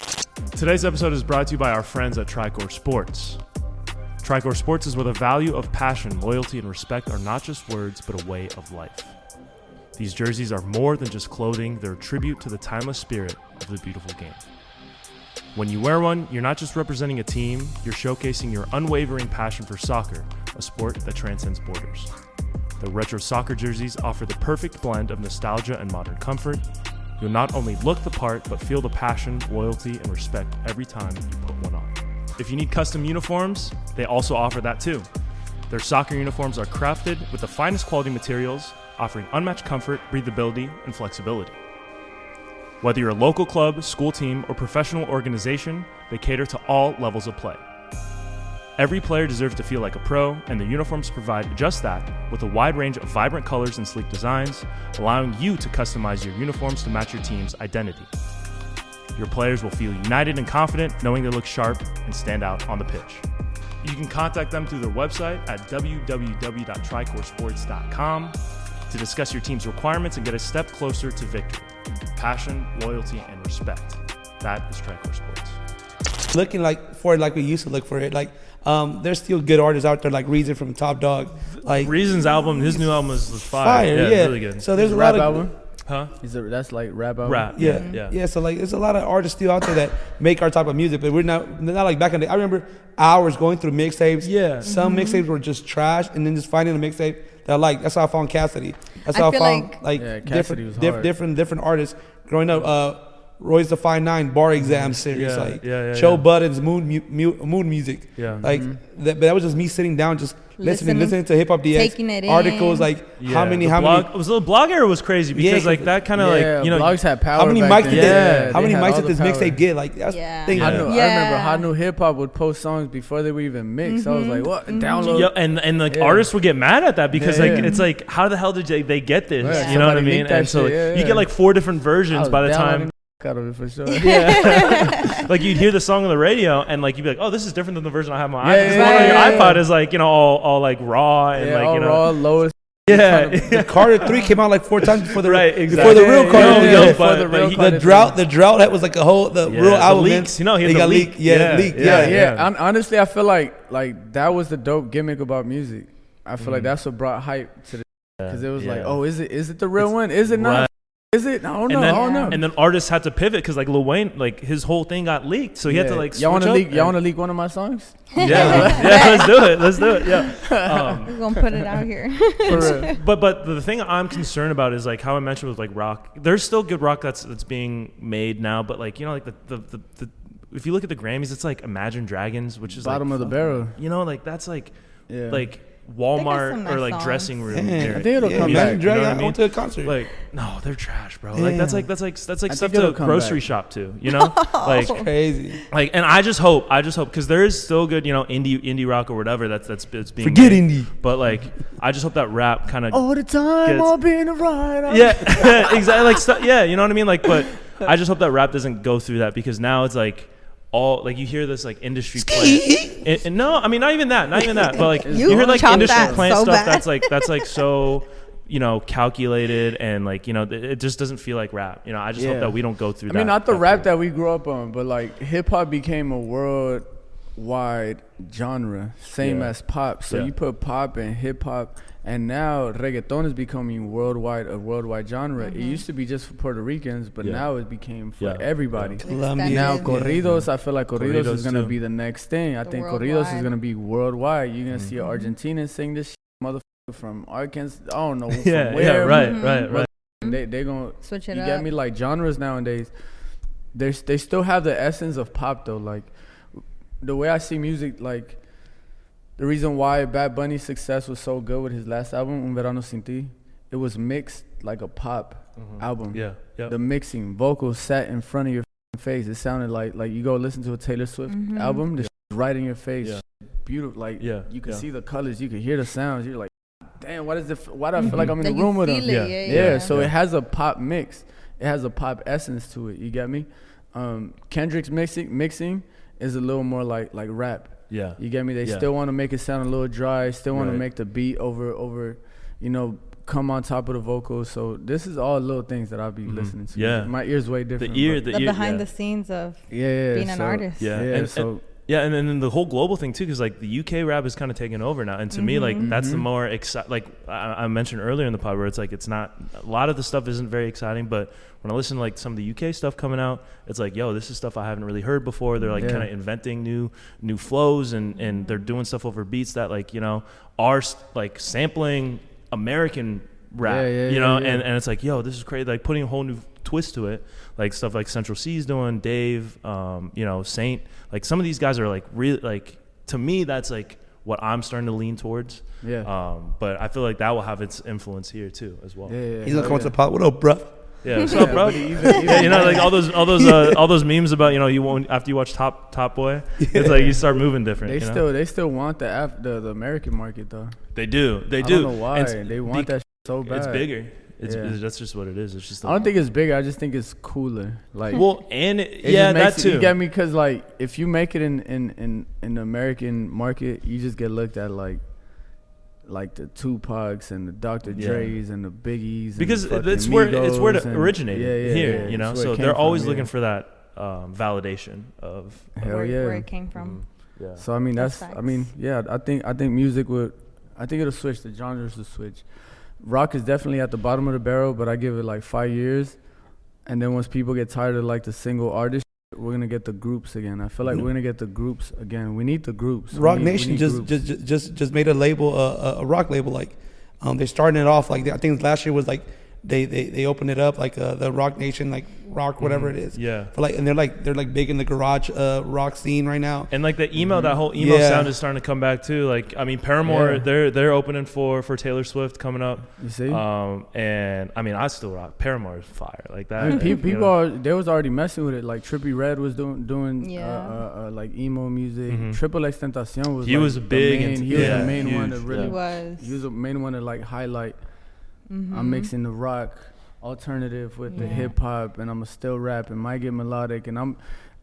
Today's episode is brought to you by our friends at Tricore Sports. Tricore Sports is where the value of passion, loyalty, and respect are not just words, but a way of life. These jerseys are more than just clothing, they're a tribute to the timeless spirit of the beautiful game. When you wear one, you're not just representing a team, you're showcasing your unwavering passion for soccer, a sport that transcends borders. The retro soccer jerseys offer the perfect blend of nostalgia and modern comfort. You'll not only look the part, but feel the passion, loyalty, and respect every time you put one on. If you need custom uniforms, they also offer that too. Their soccer uniforms are crafted with the finest quality materials, offering unmatched comfort, breathability, and flexibility. Whether you're a local club, school team, or professional organization, they cater to all levels of play. Every player deserves to feel like a pro, and the uniforms provide just that with a wide range of vibrant colors and sleek designs, allowing you to customize your uniforms to match your team's identity. Your players will feel united and confident knowing they look sharp and stand out on the pitch. You can contact them through their website at www.tricoresports.com to discuss your team's requirements and get a step closer to victory. Passion, loyalty, and respect. That is Tricore Sports. looking like for it like we used to look for it. Like um, there's still good artists out there like Reason from Top Dawg. Like Reason's album, his new album is, is fire. fire, yeah, yeah. really good. So there's a rap lot of album. huh? Is it that's like rap album? Rap. yeah, Yeah, yeah, yeah. So like, there's a lot of artists still out there that make our type of music, but we're not not like back in the. I remember hours going through mixtapes. Yeah. Some mixtapes were just trash, and then just finding a mixtape that I like. That's how I found Cassidy. That's I how I found like- like, Yeah, Cassidy was different, diff- different, different artists growing up. Uh, Royce da Five Nine bar exam series, Yeah, like yeah, yeah, Joe yeah. Budden's mood mu- mu- mood music. Yeah. Like that, but that was just me sitting down, just listening, Listening, listening to hip hop DX taking it articles, in. like how many, the how blog, many. It was the blog era was crazy Yeah, because like 'cause- that kind of yeah, like you know blogs had power. How many mics then. did they? Yeah, how many mics all did this power. mixtape get? Like that's Yeah. thing. I knew, I remember Yeah. how new hip hop would post songs before they were even mixed. I was Mm-hmm. like, what? Download. Yeah, and and like Yeah. artists would get mad at that because Yeah, like yeah. it's like how the hell did they, they get this? You know what I mean? And so you get like four different versions by the time. The out of it for sure. Yeah, like you'd hear the song on the radio and like you'd be like, oh, this is different than the version I have on my Yeah, iPhone. 'Cause yeah, the one on your yeah, yeah. iPod is like you know all, all like raw and yeah, like all you know raw, lowest. yeah. The Carter Three came out like four times before the Right, before the real Carter. yeah, Three. yeah, Yeah, but- the real he- Carter the drought, the drought. That was like a whole the Yeah, real the album. man. leaks, you know, he the got leak. leaked. Yeah, Yeah, leaked. yeah, Yeah, Yeah, yeah. Honestly, I feel like like that was the dope gimmick about music. I feel like Mhm. that's what brought hype to the because it was like, oh, is it is it the real It's- one? Is it not? Right. Is it? I don't know. And then, I don't know. and then artists had to pivot because like Lil Wayne, like his whole thing got leaked, so he had to Yeah. like y'all want to leak? Y'all want to leak one of my songs? Yeah, yeah, let's do it. Let's do it. Yeah. Um, We're gonna put it out here. But but the thing I'm concerned about is like how I mentioned with like rock. There's still good rock that's that's being made now, but like you know like the the, the, the if you look at the Grammys, it's like Imagine Dragons, which is like Bottom like, of the barrel. You know, like that's like Yeah. like some Walmart nice or like songs. dressing room. Yeah, lyric- I think it'll yeah, come music, back. Imagine you know what I I mean? to a concert. Like no, they're trash, bro. Like that's like that's like that's like I stuff to come grocery back. shop to, you know? Like crazy. like and I just hope I just hope because there is still good, you know, indie indie rock or whatever that's that's it's being Forget made. indie. But like I just hope that rap kind of All the time, Gets- I'll be in the ride. yeah, exactly. Like, stu- yeah, you know what I mean. Like, but I just hope that rap doesn't go through that because now it's like all like you hear this like industry plant. And, and no, I mean not even that, not even that. But like you, You hear like industry plant so stuff bad. that's like that's like so you know calculated and like you know it it just doesn't feel like rap. You know, I just hope that we don't go through. I mean, not the that rap thing. that we grew up on, but like hip hop became a worldwide genre, same Yeah. as pop. So Yeah. you put pop and hip hop, and now reggaeton is becoming worldwide a worldwide genre. It used to be just for Puerto Ricans, but Yeah. now it became for Yeah. everybody. Colombia. Now Yeah. corridos, I feel like corridos, Corridos is gonna too. be the next thing. I The think corridos is gonna be worldwide. You're gonna see Mm-hmm. an Argentinian sing this shit, motherfucker from Arkansas. I don't know from Yeah, yeah, where. right, Mhm. right, right. They they gonna Switch it you up. get me like genres nowadays there's they still have the essence of pop though like the way i see music like the reason why bad bunny's success was so good with his last album un verano sin ti it was mixed like a pop album Mm-hmm. Yeah, yeah. the mixing vocals sat in front of your face it sounded like like you go listen to a taylor swift Mhm. album the shit is right in your face Yeah. beautiful like Yeah, you can yeah. see the colors you can hear the sounds you're like damn why does it f- why do i feel like i'm in That the room with feel him it, Yeah. yeah, yeah, yeah. so Yeah. it has a pop mix. It has a pop essence to it. You get me? Um, Kendrick's mixing mixing is a little more like like rap. Yeah. You get me? They Yeah. still want to make it sound a little dry. Still want Right. to make the beat over over, you know, come on top of the vocals. So this is all little things that I'll be Mhm. listening to. Yeah. my ears way different. The different. ear, but- the, the ear, behind yeah. the scenes of yeah, yeah, being an artist. Yeah, Yeah, and- so Yeah, and then the whole global thing too, because like the UK rap is kind of taking over now, and to me, like that's the Mhm. more exciting. Like I, I mentioned earlier in the pod, where it's like it's not a lot of the stuff isn't very exciting, but when I listen to like some of the UK stuff coming out, it's like, yo, this is stuff I haven't really heard before. They're like Yeah. kind of inventing new new flows, and and they're doing stuff over beats that like you know are like sampling American rap, Yeah, yeah, you know, and and it's like, yo, this is crazy, like putting a whole new twist to it, like stuff like Central Cee's doing, Dave, um, you know, Saint, like some of these guys are like really like to me that's like what I'm starting to lean towards. Yeah. Um, but I feel like that will have its influence here too as well. yeah, yeah. He's gonna hell come to yeah. the pod. What up, bruh? Yeah, what's up, bro? yeah, you know, like all those, all those, uh, all those memes about you know you won't after you watch Top Top Boy, it's like you start moving different. They you know? still they still want the Af- the, the American market though. they do, they I do. don't know why And they want bec- that so bad. It's bigger. It's, Yeah. it's- that's just what it is. It's just. I don't think it's bigger. I just think it's cooler. Like Well, and it, it yeah, just makes that it- too. You get me? Cause like if you make it in in in in the American market, you just get looked at like like the Tupacs and the Dr. Yeah. Dre's and the Biggies. and because the it's where it's where it originated yeah, yeah, here. yeah, You know, so they're from, always yeah. looking for that um, validation of. Hell where, yeah. where it came from. Yeah. So I mean That's that's, I mean yeah I think I think music would I think it'll switch the genres will switch. Rock is definitely at the bottom of the barrel, but I give it like five years, and then once people get tired of like the single artist, we're gonna get the groups again. I feel like we're gonna get the groups again. We need the groups. Rock need- Nation just, groups. just just just made a label, uh, a, a rock label. Like, um, they're starting it off. Like, I think last year was like they they, they opened it up like uh, the Roc Nation, like rock whatever it is. Mm-hmm. Yeah. For like, and they're like they're like big in the garage uh, rock scene right now. And like the emo, that whole emo Yeah. sound is starting to come back too. Like I mean, Paramore, Yeah. they're they're opening for for Taylor Swift coming up. you see. Um, and I mean, I still rock Paramore is fire like that. I mean, pe- you people know. are they was already messing with it. Like Trippie Redd was doing doing Yeah. uh, uh, uh, like emo music. Mhm. Triple X Tentacion was He like was big main, into- he was yeah, the main one to huge, really He was. He was the main one to like highlight. Mhm. I'm mixing the rock alternative with the hip hop, and I'm still rap and might get melodic. And I'm,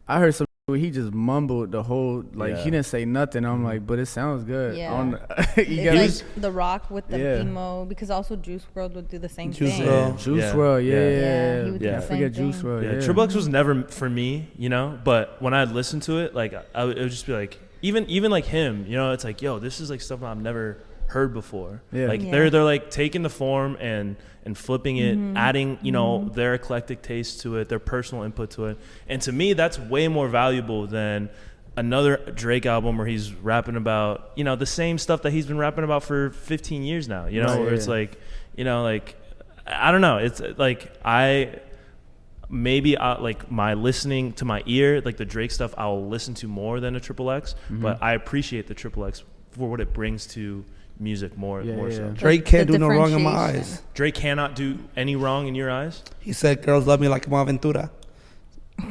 I heard some he just mumbled the whole like Yeah. he didn't say nothing. I'm Mhm. like, but it sounds good. Yeah. On, you It's get like the rock with the Yeah. emo because also Juice WRLD would do the same Juice thing. WRLD. Juice Yeah. WRLD, yeah, Yeah. yeah, Yeah, yeah. he would do the I same forget Juice thing. WRLD. Yeah, Yeah, Triple X was never for me, you know. But when I listened to it, like I would, it would just be like, even even like him, you know, it's like, yo, this is like stuff I've never heard before. Yeah. Like Yeah. they're they're like taking the form and and flipping it, Mhm. adding you know Mhm. their eclectic taste to it, their personal input to it, and to me that's way more valuable than another Drake album where he's rapping about you know the same stuff that he's been rapping about for 15 years now. You know, Right, where yeah, it's like you know like I don't know. It's like I maybe I, like my listening to my ear, like the Drake stuff, I'll listen to more than a Triple X. Mm-hmm. But I appreciate the Triple X for what it brings to music more Yeah, more yeah, so. Drake can't the do no wrong in my eyes. Drake cannot do any wrong in your eyes. He said, "Girls love me like I'm Aventura."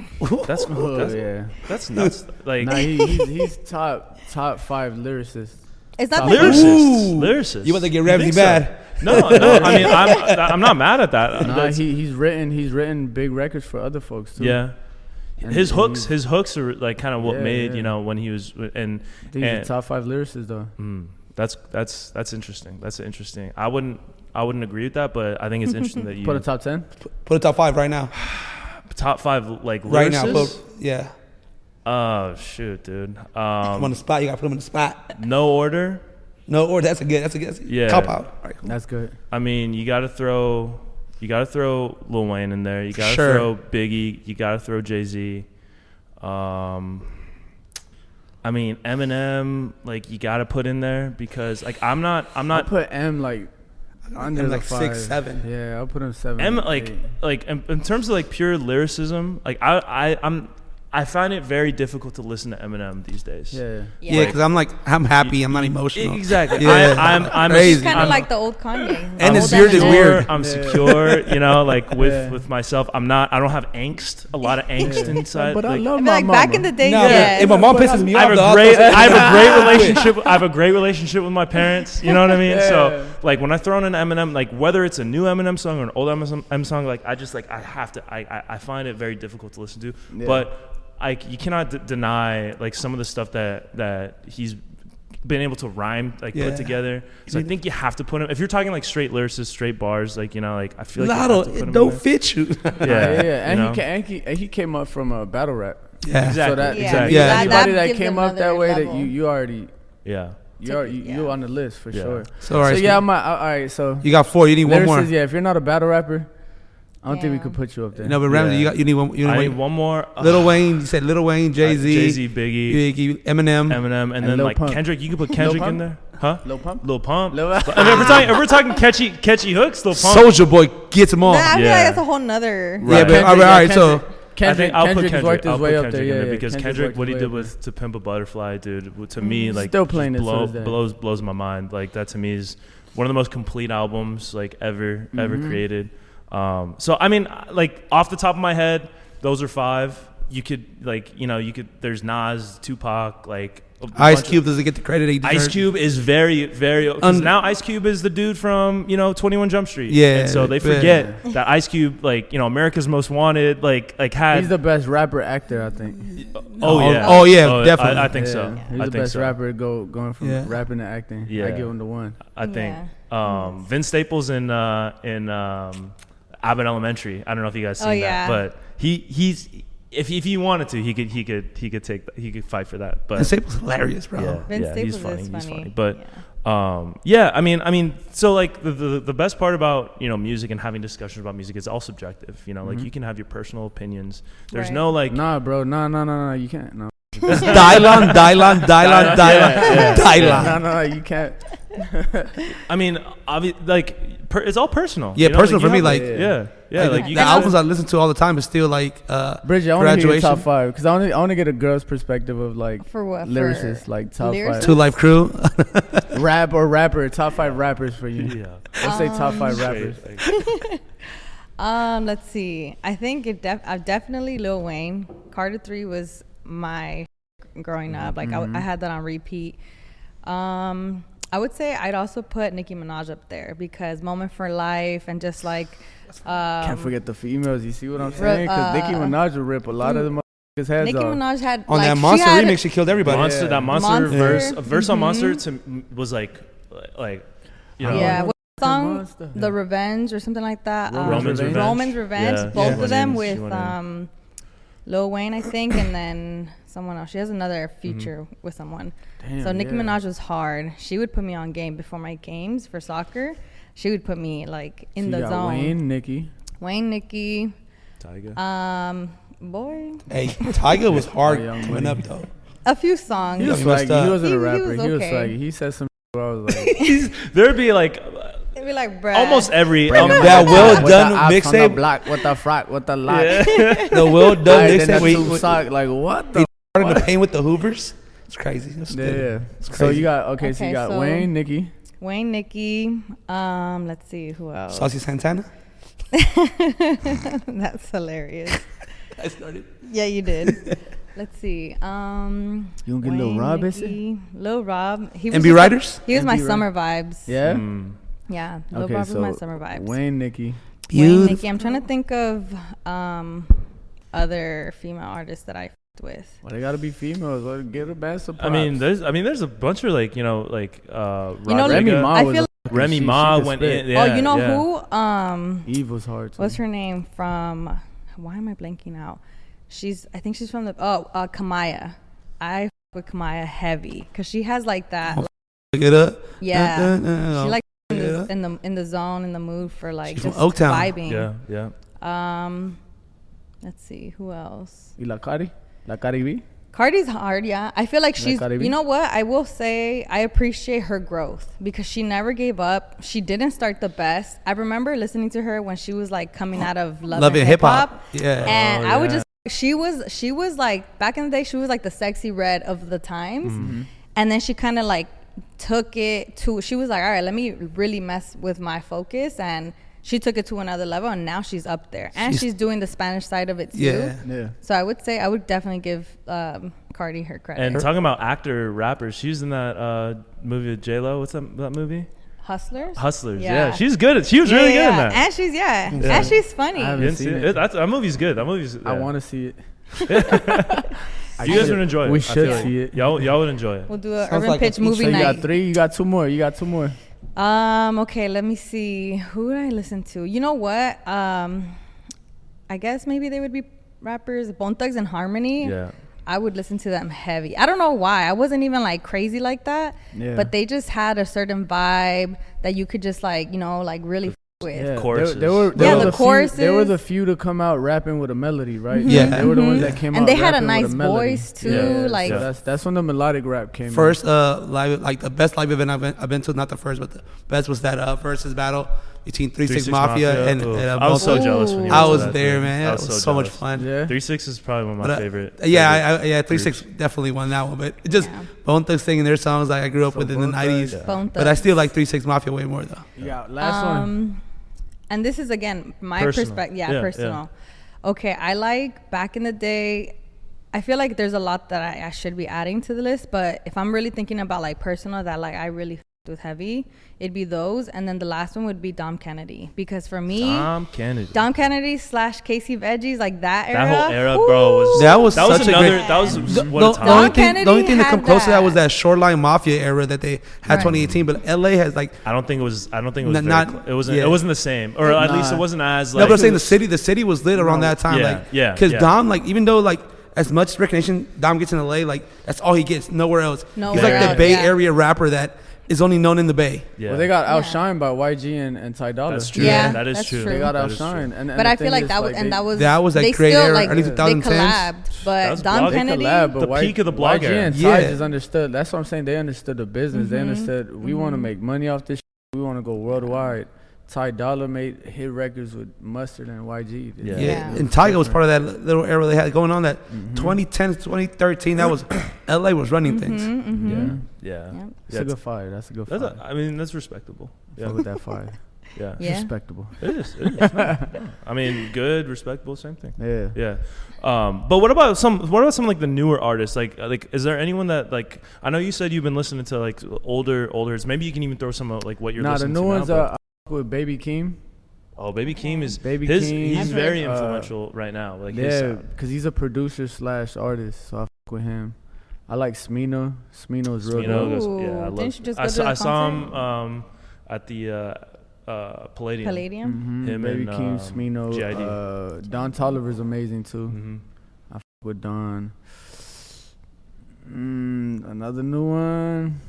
That's Oh, that's, yeah. that's nuts. Like Nah, he, he's, he's top top five lyricist. It's not Top that lyrics. he- lyricist, lyricist. You want to get You Ramsey think so? bad? No, no. I mean, I'm I'm not mad at that. Nah, he, he's written he's written big records for other folks too. yeah. And- His hooks, his hooks are like kind of what Yeah, made yeah. you know when he was and I think he's and the top five lyricist though. Mm, that's that's that's interesting. That's interesting. I wouldn't I wouldn't agree with that, but I think it's interesting that you Put a top ten. Put a top five right now. top five like Right now, lyricists? put, yeah. Oh shoot, dude. I'm on Um, the spot. You got to put him in the spot. no order. No, order. that's a good. That's a good. That's a Yeah. Cop out. All right. That's good. I mean, you got to throw you got to throw Lil Wayne in there. You got to Sure. throw Biggie. You got to throw Jay Z. Um, I mean Eminem. Like you got to put in there because like I'm not I'm I'll not put M like under him the like five. six, seven. Yeah, I'll put him seven. M like eight. like in, in terms of like pure lyricism, like I I I'm I find it very difficult to listen to Eminem these days. yeah. Yeah, because I'm like, I'm happy. I'm not emotional. Exactly. Yeah. I, I'm I'm Crazy. kind of like the old Kanye. And his old beard is weird. I'm Yeah. secure, you know, like with Yeah. with myself. I'm not. I don't have angst. A lot of angst Yeah. inside. But I like, love I feel my like mama. back in the day, No, yeah. if my mom pisses me off, I have though, a I'll great. I have a great relationship. I have a great relationship with my parents. You know what I mean? Yeah. So like when I throw in an Eminem, like whether it's a new Eminem song or an old Eminem Eminem song, like I just like I have to. I I, I find it very difficult to listen to. Yeah. But I you cannot d- deny like some of the stuff that that he's been able to rhyme like Yeah. put together. So I need- think you have to put him. If you're talking like straight lyricists, straight bars, like you know, like I feel like you have Lotto, to put him it don't there. fit you. Yeah, yeah, yeah, yeah. And you he, know? ca- and he and he came up from a battle rap. yeah. Exactly. So that Yeah. exactly. Yeah. anybody That- that that came up that another way, that you you already Yeah. you are you, it, you yeah. on the list for Yeah. sure. So, all right, so so yeah, I'm all right. So you got four. You need one more. yeah. If you're not a battle rapper, I don't think we Yeah. could put you up there. No, but Ramsey, Yeah. you got you need one. You need I need one more. Little Wayne. You said Little Wayne, Jay Z, Jay Z, Biggie, Biggie, Eminem. Eminem, and, And then Lil like Pump. Kendrick. You could put Kendrick in Pump? there, huh? Lil Pump. Lil Pump. Lil- I mean, if we're talking, if we're talking catchy, catchy hooks, Lil Pump. Soulja Boy gets them all. Nah, I feel Yeah. like that's a whole nother. Yeah, but Kendrick, all right, yeah, all right. So Kendrick. Kendrick, I think I'll Kendrick put has Kendrick. worked his I'll way put up Kendrick there. in Yeah, there because Kendrick's Kendrick, worked what he his did way up with to Pimp a Butterfly, dude, w- to me like Still just playing it to blow, this day. blows blows my mind. Like that to me is one of the most complete albums like ever ever Mhm. created. Um, so I mean, like off the top of my head, those are five. You could like you know you could. There's Nas, Tupac, like a Ice bunch of- Cube doesn't get the credit he Ice. Cube is very, very. Because Un- now Ice Cube is the dude from you know Twenty One Jump Street. Yeah, and so they yeah. forget that Ice Cube, like you know, America's Most Wanted, like like had. He's the best rapper actor, I think. oh Oh, yeah, oh, yeah, definitely. I, I think Yeah, so. He's I the think best so. rapper go going from Yeah. rapping to acting. Yeah. I give him the one. I think Yeah. um, Vince Staples in uh, in um, Abbott Elementary. I don't know if you guys seen Oh, that, but he he's if if he wanted to, he could he could he could take he could fight for that. But And Staples hilarious, bro. Yeah, Vince yeah, he's Staples funny. is He's funny. funny. But Yeah. um, yeah, I mean, I mean, so like the, the the best part about you know music and having discussions about music is all subjective. You know, like Mhm. you can have your personal opinions. There's Right. no like. Nah, bro. Nah, nah, nah, nah. You can't. No. Dylon, Dylon, Dylon, Dylon, Yeah, yeah. Dylon. No, no, you can't. I mean, obvi- like per, it's all personal. Yeah, you know? personal you for me, have, like- yeah, yeah, like, you the can albums I listen to all the time is still like uh, Brigitte, I want to hear your Graduation. top five because I want to. I want to get a girl's perspective of like For what? lyricists, like top lyricists? 2 Live Crew. five rap or rapper. Top five rappers for you. yeah. Let's say top five rappers. Straight, like- Um, let's see. I think it def- uh, definitely Lil Wayne. Carter Three was my growing up. Like I w I I, had that on repeat. Um, I would say I'd also put Nicki Minaj up there because Moment for Life and just like um, Can't forget the females. You see what I'm saying? Because Nicki uh, Minaj will rip a lot of the motherfuckers' heads Nicki off. Minaj had On like, that Monster had- remix, she killed everybody. Monster, Yeah. that monster, Monster. verse, a verse on Mhm. Monster to was like, like, you know, Yeah, Yeah. what song? Monster. The Revenge or something like that. Roman's Roman's Revenge. Roman's Revenge. Yeah, Both yeah. of them with um, Lil Wayne, I think, and then someone else. She has another feature with someone. Damn, so Nicki yeah. Minaj was hard. She would put me on game before my games for soccer. She would put me like in So the you got zone. Wayne, Nicki. Wayne, Nicki, Tyga. um, boy, Hey, Tyga was hard coming Money. up though. a few songs. He was he messed swaggy. He up. wasn't He- a he rapper. was He was okay. swaggy. He said some. I was like, There'd be like It'd be like, bruh. almost every Bring um, that well With done the ops mixtape. block with the frock with the lock. yeah. The Will Done mixtape. that We tube sock, like what the? He started the pain with the Hoovers. It's crazy. It's Yeah, good. yeah. It's So you got okay. so you got so- Wayne, Nicki. Wayne, Nicki. Um, let's see who else. Saucy Santana. That's hilarious. I started. Yeah, you did. Let's see. Um, You gonna get Lil Wayne, Rob, is it? Nicki, Lil Rob. He was MB just- Riders. He was my MB Ri- summer vibes. Yeah. Mm. Yeah. Lil Okay, Rob so was my summer vibes. Wayne, Nicki. Wayne, Nicki. I'm trying to think of um, other female artists that I f***ed with. Well, they gotta be females. Well, Get a band support. I mean, there's, I mean, there's a bunch of like, you know, like, uh, You know, Remy Ma I feel a- Remy she- she Ma could went in. Yeah, oh, you know yeah. who? Um, Eve was hard. Too. what's her name from? Why am I blanking out? She's. I think she's from the. Oh, uh, Kamaiyah. I f- with Kamaiyah heavy because she has like that. Oh, Look it up. yeah. Uh, uh, uh, she like in yeah. in the in the zone in the mood for like She's from just Oaktown. vibing. Yeah, yeah. Um, let's see who else. Y la Cari, la Cari B. Cardi's hard, yeah. I feel like Like she's. You know what? I will say I appreciate her growth because she never gave up. She didn't start the best. I remember listening to her when she was like coming out of Love, Love and and Hip hip hop. Hop, Yeah. and Oh, I would just. She was. She was like back in the day. She was like the Sexyy Red of the times, Mm-hmm. and then she kind of like took it to. She was like, all right, let me really mess with my focus and. She took it to another level, and now she's up there, and She's- she's, doing the Spanish side of it too. Yeah. Yeah. So I would say I would definitely give um, Cardi her credit. And talking about actor rappers, she's in that uh, movie with J Lo. What's that, that movie? Hustlers. Hustlers. Yeah. Yeah. she's good. She was Yeah, really good yeah. in that. And she's yeah, Yeah. and she's funny. I haven't seen it. it? That's, that movie's good. That movie's. I want to see it. You guys would enjoy it. We I should feel like. see it. Y'all, y'all would enjoy it. We'll do a Sounds urban like a pitch feature. movie So you night. got three. You got two more. You got two more. Um. Okay. Let me see. Who did I listen to? You know what? Um. I guess maybe they would be rappers. Bone Thugs-n-Harmony. Yeah. I would listen to them heavy. I don't know why. I wasn't even like crazy like that. Yeah. But they just had a certain vibe that you could just like you know like really f- with. Yeah, choruses. They, they were, they Yeah, were the few, They were choruses. the few to come out rapping with a melody, right? Yeah. They were the ones that came out. And they had a nice melody. voice too. Yeah, like So that's that's when the melodic rap came. First uh live like the best live event I've been, I've been to not the first but the best was that uh versus battle between Three 3 Six Six Mafia, and, Oof. and uh, I was so Ooh. jealous when you I went to was there, thing. man. I It was so, much fun. Yeah. Three Six is probably one of my But, uh, favorite. Yeah, favorite I, I, yeah, Three groups. Six definitely won that one. But it just Yeah. Bone Thugs singing their songs like I grew up So with in the nineties. Yeah. But I still like Three Six Mafia way more though. Yeah, last one. And this is again my perspective. Yeah, Yeah, yeah. personal. Okay, I like back in the day. I feel like there's a lot that I, I should be adding to the list, but if I'm really thinking about like personal that like I really with heavy, it'd be those, and then the last one would be Dom Kennedy because for me, Tom Kennedy. Dom Kennedy slash Casey Veggies like that era. that whole era, bro, was That was that was such a another great- that was The, what the- a the time. only Dom thing, Kennedy the only thing that had come close to that that. was that Shoreline Mafia era that they had Right. 2018. But LA has like I don't think it was. I don't think it was. N- very not- cl- it wasn't. yeah. It wasn't the same, or at Nah. least it wasn't as like. no, but I'm saying the city, the city was lit around that time. Yeah, like, yeah, Because yeah. Dom, like, even though like as much recognition Dom gets in LA, like that's all he gets, nowhere else. Nowhere He's like the else, Bay yeah. Area rapper that is only known in the Bay. yeah. Well, they got Yeah. outshined by YG and, and Ty Dolla. That's true. Yeah, that is that's true. true. They got That is true. outshined. And, and But I feel like that was, and they- that was That was, like, they great still, era, like, early they collabed, but was Dom blog- Kennedy. collab, but The Y- peak of the blog YG era. and Ty Yeah. just understood. That's what I'm saying. They understood the business. They Mhm. understood we want to make money off this. Shit. We want to go worldwide. Ty Dolla made hit records with Mustard and YG. Yeah. Yeah. Yeah. And Tyga was part of that little era they had going on. That Mhm. 2010, 2013, that was LA was running things. Mhm, mhm. Yeah, yeah. Yep. It's Yeah, a good fire. That's a good That's fire. a, I mean, that's respectable. Fuck Yeah, with that fire. yeah. Yeah. Respectable. It is. It is. No, no. I mean, good, respectable, same thing. Yeah. Yeah. Um, but what about some? What about some like the newer artists? Like, uh, like, is there anyone that like? I know you said you've been listening to like older, older. Maybe you can even throw some of like what you're Nah, the listening new to ones now, are but- I fuck with Baby Keem. oh, Baby Keem is Baby his. Keem. He's I've very heard. influential right now. Like Yeah, because he's a producer slash artist, so I fuck with him. I like Smino. Smino's real Smino dope. goes, Ooh, yeah, I didn't you just I go to saw, the I saw him um, at the uh, uh, Palladium. Palladium. Mhm, Him Baby and, Keem, um, Smino. GID. Uh, Don Toliver's amazing too. hmm I fuck with Don. Mm, another new one.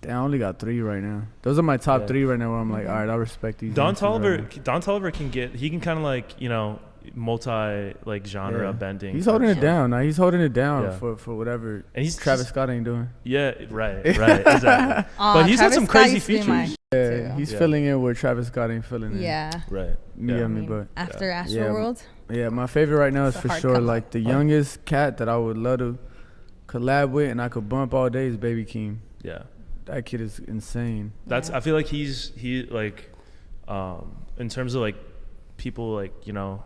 Damn, I only got three right now. Those are my top Yeah. three right now. Where I'm like, Mhm. all right, I respect these. Don youngsters Toliver. right. Don Toliver can get. He can kind of like you know multi like genre Yeah. bending. He's holding it down. Now he's holding it down Yeah. for for whatever And he's Travis just- Scott ain't doing. Yeah, right, right, exactly. Aw, But he's had Travis some crazy used to be my features. Yeah, he's Yeah. filling in where Travis Scott ain't filling in. Yeah. right. Me Yeah. and I me, mean, but after Yeah. Astroworld. yeah, my favorite right now is It's a for sure come like the youngest cat that I would love to collab with and I could bump all day is Baby Keem. Yeah. That kid is insane. That's. Yeah. I feel like he's he like, um, in terms of like people like you know,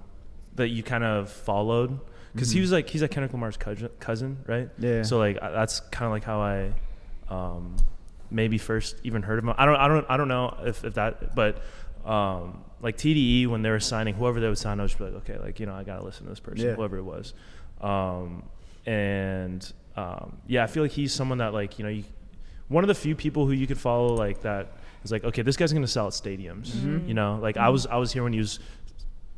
that you kind of followed because he Mhm. was like he's like Kendrick Lamar's cousin, cousin, right? Yeah. So like I- that's kind of like how I, um, maybe first even heard of him. I don't I don't I don't know if if that but. Um, like TDE when they were signing whoever they would sign, I was just be like, okay, like you know, I gotta listen to this person, Yeah. whoever it was. Um, and um, yeah, I feel like he's someone that like you know, you, one of the few people who you could follow like that is like, okay, this guy's gonna sell at stadiums. Mhm. You know, like I was I was here when he was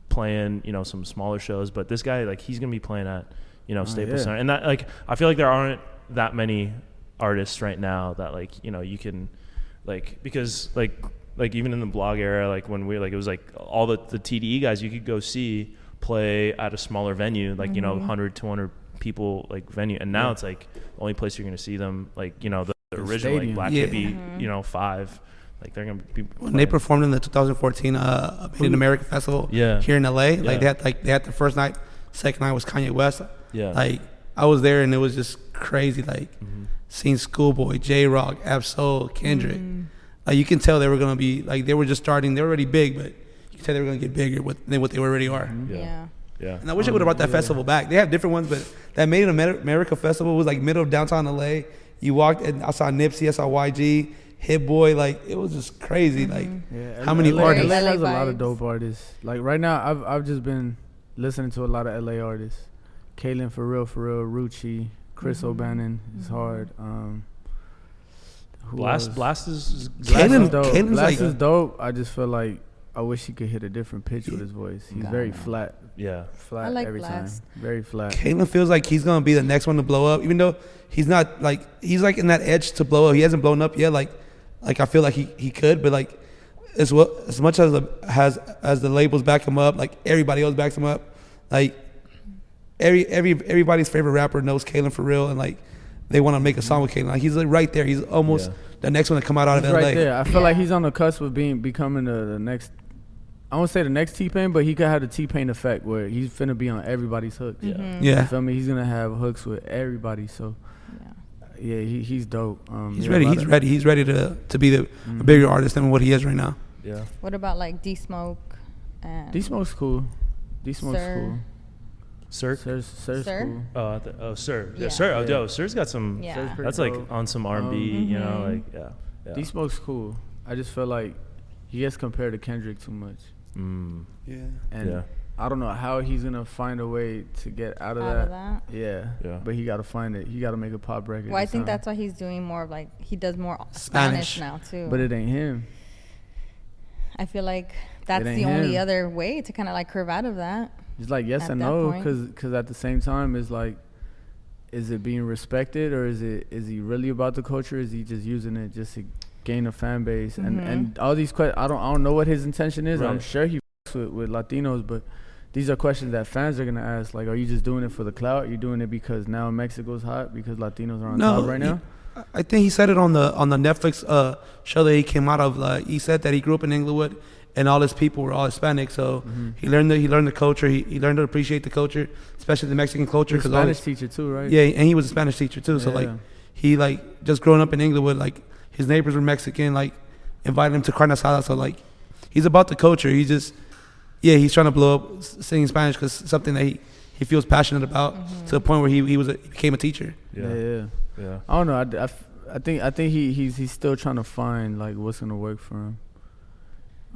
playing, you know, some smaller shows, but this guy like he's gonna be playing at you know Oh, Staples yeah. Center, and that like I feel like there aren't that many artists right now that like you know you can like because like like even in the blog era like when we like it was like all the the TDE guys you could go see play at a smaller venue like you know Mhm. 100 200 people like venue and now Yeah. it's like the only place you're gonna see them like you know the, the The original like. Black Yeah. Hippie Mhm. you know five like they're gonna be When they performed in the 2014 uh, Made in America Festival yeah here in LA, Yeah. like they had like they had the first night, second night was Kanye West. yeah Like I was there and it was just crazy. Like Mhm. seeing Schoolboy, J Rock, Ab-Soul, Kendrick. Mm. Like you can tell they were gonna be like they were just starting. They were already big, but you can tell they were gonna get bigger with, than what they already are. Mhm. Yeah. Yeah. yeah And I wish I would have brought that Yeah. festival back. They have different ones, but that Made in Amer- America festival was like middle of downtown LA. You walked and I saw Nipsey, I saw YG, Hit Boy. Like it was just crazy. Like Yeah, How many LA, artists? LA LA has a lot of dope artists. Like right now, I've I've just been listening to a lot of LA artists. Kalan for real, for real, Rucci, Chris Mhm. O'Bannon is Mhm. hard. Um, who Blxst else? Blxst is, is Blxst Kalan- is dope. Kalan's Blxst like- is dope. I just feel like I wish he could hit a different pitch with his voice. He's very flat, yeah flat I like every Blxst. time. Very flat. Caitlyn feels like he's gonna be the next one to blow up, even though he's not like he's like in that edge to blow up. He hasn't blown up yet. Like like I feel like he, he could, but like as well as much as the has as the labels back him up, like everybody else backs him up. Like every every everybody's favorite rapper knows Caitlyn for real, and like they want to make a song with Kane. Like he's like right there. He's almost Yeah. the next one to come out out He's of LA. right there. I feel like he's on the cusp of being becoming the, the next. I won't say the next T Pain, but he could have the T Pain effect where he's finna be on everybody's hooks. Yeah. Mhm. You feel me? He's gonna have hooks with everybody. So Yeah. yeah, he, he's dope. Um, he's yeah, ready. He's of- ready. He's ready to to be the Mhm. a bigger artist than what he is right now. Yeah. What about like D Smoke D Smoke's cool. D Smoke's cool. Sir. Sir's, Sir's Sir? cool. Oh, I th- oh, sir. Yeah, Yeah. sir. Oh, Yeah. yo, sir's got some. Yeah. Sir's pretty That's like dope. on some R&B. Um, You know, Mhm. like yeah. yeah. D Smoke's cool. I just feel like he gets compared to Kendrick too much, Mm, Yeah. and yeah. I don't know how he's gonna find a way to get out of, out that. of that. Yeah. Yeah. But he got to find it. He got to make a pop record. Well, I think something. that's why he's doing more of like he does more Spanish. Spanish, now too. But it ain't him. I feel like that's ain't the only him. other way to kind of like curve out of that. It's like yes and no, point. because at the same time, it's like, is it being respected or is it is he really about the culture? Is he just using it just to gain a fan base? And Mhm. and all these questions, I don't I don't know what his intention is. I'm sure he f- with, with Latinos, but these are questions that fans are gonna ask. Like, are you just doing it for the clout? You're doing it because now Mexico's hot because Latinos are on No, top right he- now? I- I think he said it on the on the Netflix uh, show that he came out of. Like he said that he grew up in Inglewood, and all his people were all Hispanic. So Mhm. he learned the, he learned the culture. He, he learned to appreciate the culture, especially the Mexican culture. Because Spanish teacher too, right? yeah, and he was a Spanish teacher too. So like he like just growing up in Inglewood, like his neighbors were Mexican. Like invited him to carne asada. So like he's about the culture. He just yeah, he's trying to blow up singing Spanish because something that he, he feels passionate about to the point where he he was a, he became a teacher. yeah, Yeah. yeah. Yeah. I don't know. I I think I think he he's he's still trying to find like what's gonna work for him.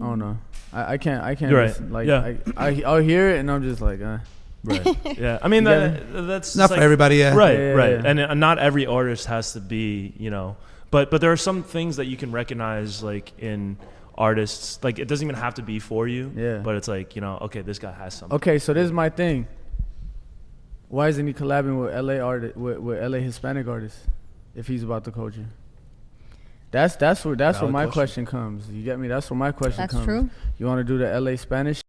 I don't know. I, I can't I can't You're right. listen. like Yeah. I, I I'll hear it and I'm just like uh. Right. yeah. I mean, that, that's Not it's for everybody. Yeah. Right, Yeah, right, yeah. and uh, not every artist has to be, you know, but but there are some things that you can recognize, like in artists, like it doesn't even have to be for you, Yeah. But it's like you know, okay, this guy has something. Okay, so this is my thing. Why isn't he collabing with LA artist with, with LA Hispanic artists if he's about the culture? That's that's where that's where my question. question comes. You get me? That's where my question That's comes. true. You want to do the LA Spanish?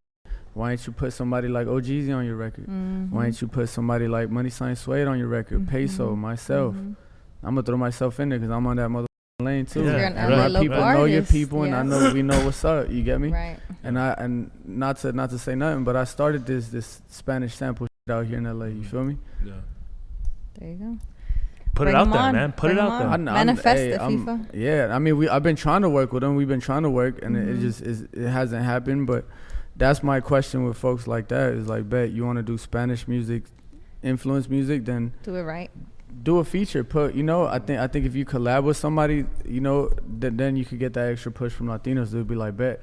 Why ain't you put somebody like OGZ on your record? Mhm. Why ain't you put somebody like Money Sign Suede on your record? Peso, Mhm. myself. Mhm. I'm gonna throw myself in there because I'm on that mother lane too. Yeah, You're an And LA my local people know your artist, people, and I know we know what's up. You get me? Right. And I and not to not to say nothing, but I started this this Spanish sample shit out here in LA. You feel me? Yeah. There you go. Put Bring it out there, on. man. Put Bring it 'em out there. on. I kn- I'm- Manifest hey, it, I'm- Feefa. Yeah, I mean, we I've been trying to work with them. We've been trying to work, and it, it Mhm. just is it hasn't happened. But that's my question with folks like that is like, bet you want to do Spanish music, influence music, then Do it right. do a feature. Put you know, I think I think if you collab with somebody, you know, th- then you could get that extra push from Latinos. They'll be like, bet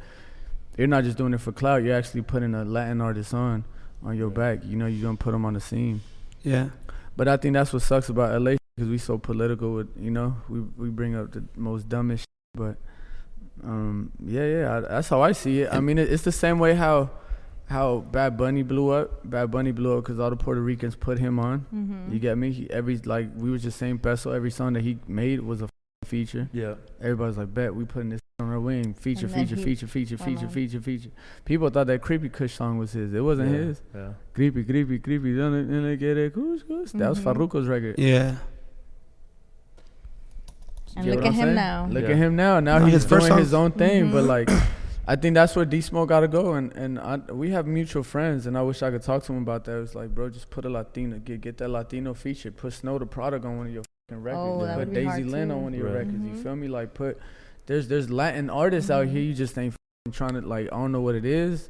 you're not just doing it for clout. You're actually putting a Latin artist on on your back. You know, you're gonna put them on the scene. Yeah. But I think that's what sucks about LA because we so political. With you know, we we bring up the most dumbest. Shit, but um, yeah, yeah, I, that's how I see it. I mean, it, it's the same way how how Bad Bunny blew up. Bad Bunny blew up because all the Puerto Ricans put him on. Mm-hmm. You get me? He, every like we was just saying, Peso. Every song that he made was a feature. Yeah. Everybody's like, bet we putting this on our wing. Feature, feature, he feature, feature, feature, on. feature, feature. People thought that Krippy Kush song was his. It wasn't yeah. his. Yeah. Creepy, creepy, creepy. Don't it get it? Kush, kush. That was Mhm. Farruko's record. Yeah. And You look at I'm him saying? now. Look Yeah. at him now. Now No, he's his first doing his own thing. But Mhm. like, I think that's where D Smoke gotta go. And and I, we have mutual friends, and I wish I could talk to him about that. It's like, bro, just put a Latino, get get that Latino feature. Put Snow Tha Product on one of your fucking records. Oh, that put would be Daisy hard Lynn on one of your Right. records. You Mhm. feel me? Like, put there's there's Latin artists out Mhm. here. You just ain't fucking trying to like. I don't know what it is.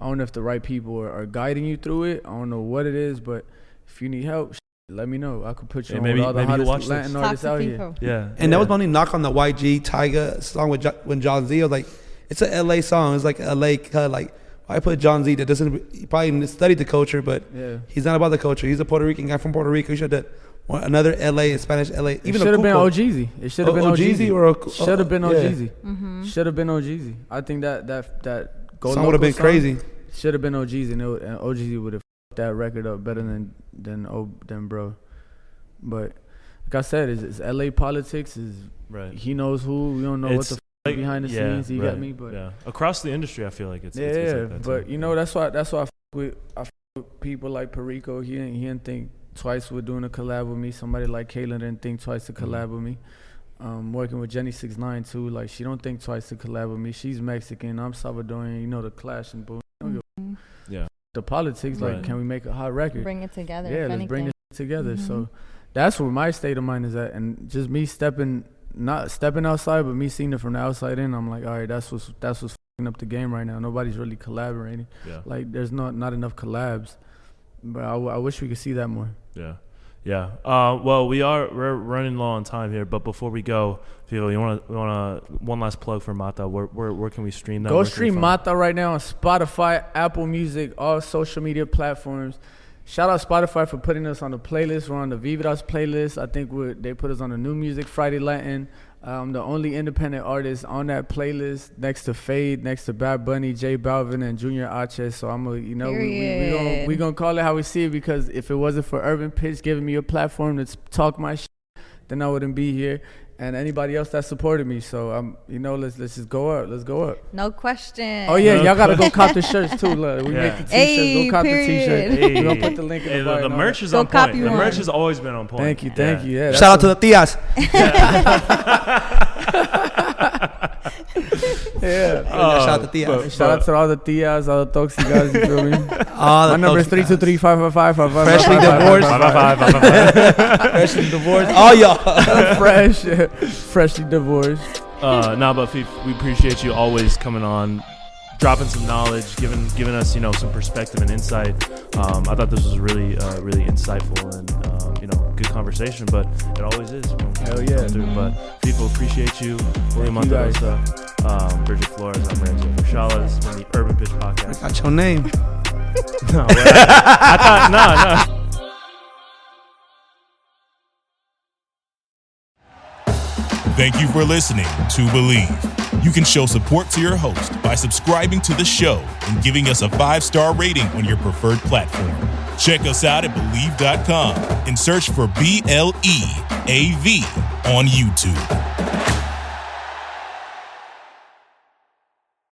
I don't know if the right people are, are guiding you through it. I don't know what it is, but if you need help, let me know. I could put you Yeah, on maybe- with all the maybe you'll hottest watch Latin this. Talk artists to out here. people. Yeah. And that was yeah. my only knock on the YG Tyga song with jo- when Jon Z was like, it's a LA song. It's like LA cut. Like I put Jon Z that doesn't he probably studied the culture, but Yeah. he's not about the culture. He's a Puerto Rican guy from Puerto Rico. He should have done one- another LA Spanish LA. It Even should have been OGZ. It should have Oh, been OGZ OGZ. or a- should have been oh, yeah. OGZ. Mm-hmm. Should have been OGZ. I think that that that Go song would have been crazy. Should have been OGZ, and, it, would- and OGZ would have that record up better than than oh, than bro. But like I said, it's, it's LA politics. Is Right. he knows who? We don't know It's what the like- behind the yeah, scenes, you right, get me? But- yeah, across the industry, I feel like it's yeah, it's, it's yeah. like that but too. you know that's why that's why I f- with I f- with people like Perico. He didn't he didn't think twice with doing a collab with me. Somebody like Caitlyn didn't think twice to collab with me. Um, working with Jenny Six Nine too, like she don't think twice to collab with me. She's Mexican, I'm Salvadorian. You know the clash and boom. Mhm. Yeah. The politics, like, can we make a hot record? Bring it together. yeah, if let's bring it together. Mhm. So that's where my state of mind is at, and just me stepping, not stepping outside, but me seeing it from the outside in. I'm like, all right, that's what's that's what's up the game right now. Nobody's really collaborating. Yeah. Like, there's not not enough collabs, but I wish we could see that more. Yeah. Yeah. Uh, well, we are we're running low on time here, but before we go, Figo, you want to want to one last plug for Mata? Where where, where can we stream that? Go Where stream Mata right now on Spotify, Apple Music, all social media platforms. Shout out Spotify for putting us on the playlist. We're on the Vibras playlist. I think we're, they put us on the New Music Friday Latin. I'm the only independent artist on that playlist, next to Feid, next to Bad Bunny, J Balvin, and Junior H. So I'm a, you know, we, we, we gonna we gonna call it how we see it because if it wasn't for Urban Pitch giving me a platform to talk my shit, then I wouldn't be here. And anybody else that supported me. So I'm, you know, let's let's just go up. Let's go up. No question. Oh yeah, No y'all gotta go cop the shirts too. Look, we Yeah. make the t-shirts. Hey, go cop period. the t-shirt. Hey, We're gonna put the link in hey, the the, bio the merch that. is Go on copy point. The one. merch has always been on point. Thank you, thank you. Yeah. Shout out to the Tias. Yeah. shout out to Tias. but- Shout out to all the tias, all the toxic guys. You feel me? All My number is folks three two three five five five five five. Freshly divorced. Five, five, five, five, five, five. Freshly divorced. All y'all. Fresh, freshly divorced. uh, no, but Fif, we appreciate you always coming on, dropping some knowledge, giving giving us you know some perspective and insight. Um, I thought this was really uh, really insightful and um, you know good conversation, but it always is. Hell yeah. through. But people appreciate you, William you guys. Monterroza, um, Brigitte Flores, I'm Ramsey Abushahla. This has been the Urban Pitch Podcast. I Got your name. No, well, I thought no no. Thank you for listening to Bleav. You can show support to your host by subscribing to the show and giving us a five star rating on your preferred platform. Check us out at Bleav.com and search for B L E A V on YouTube.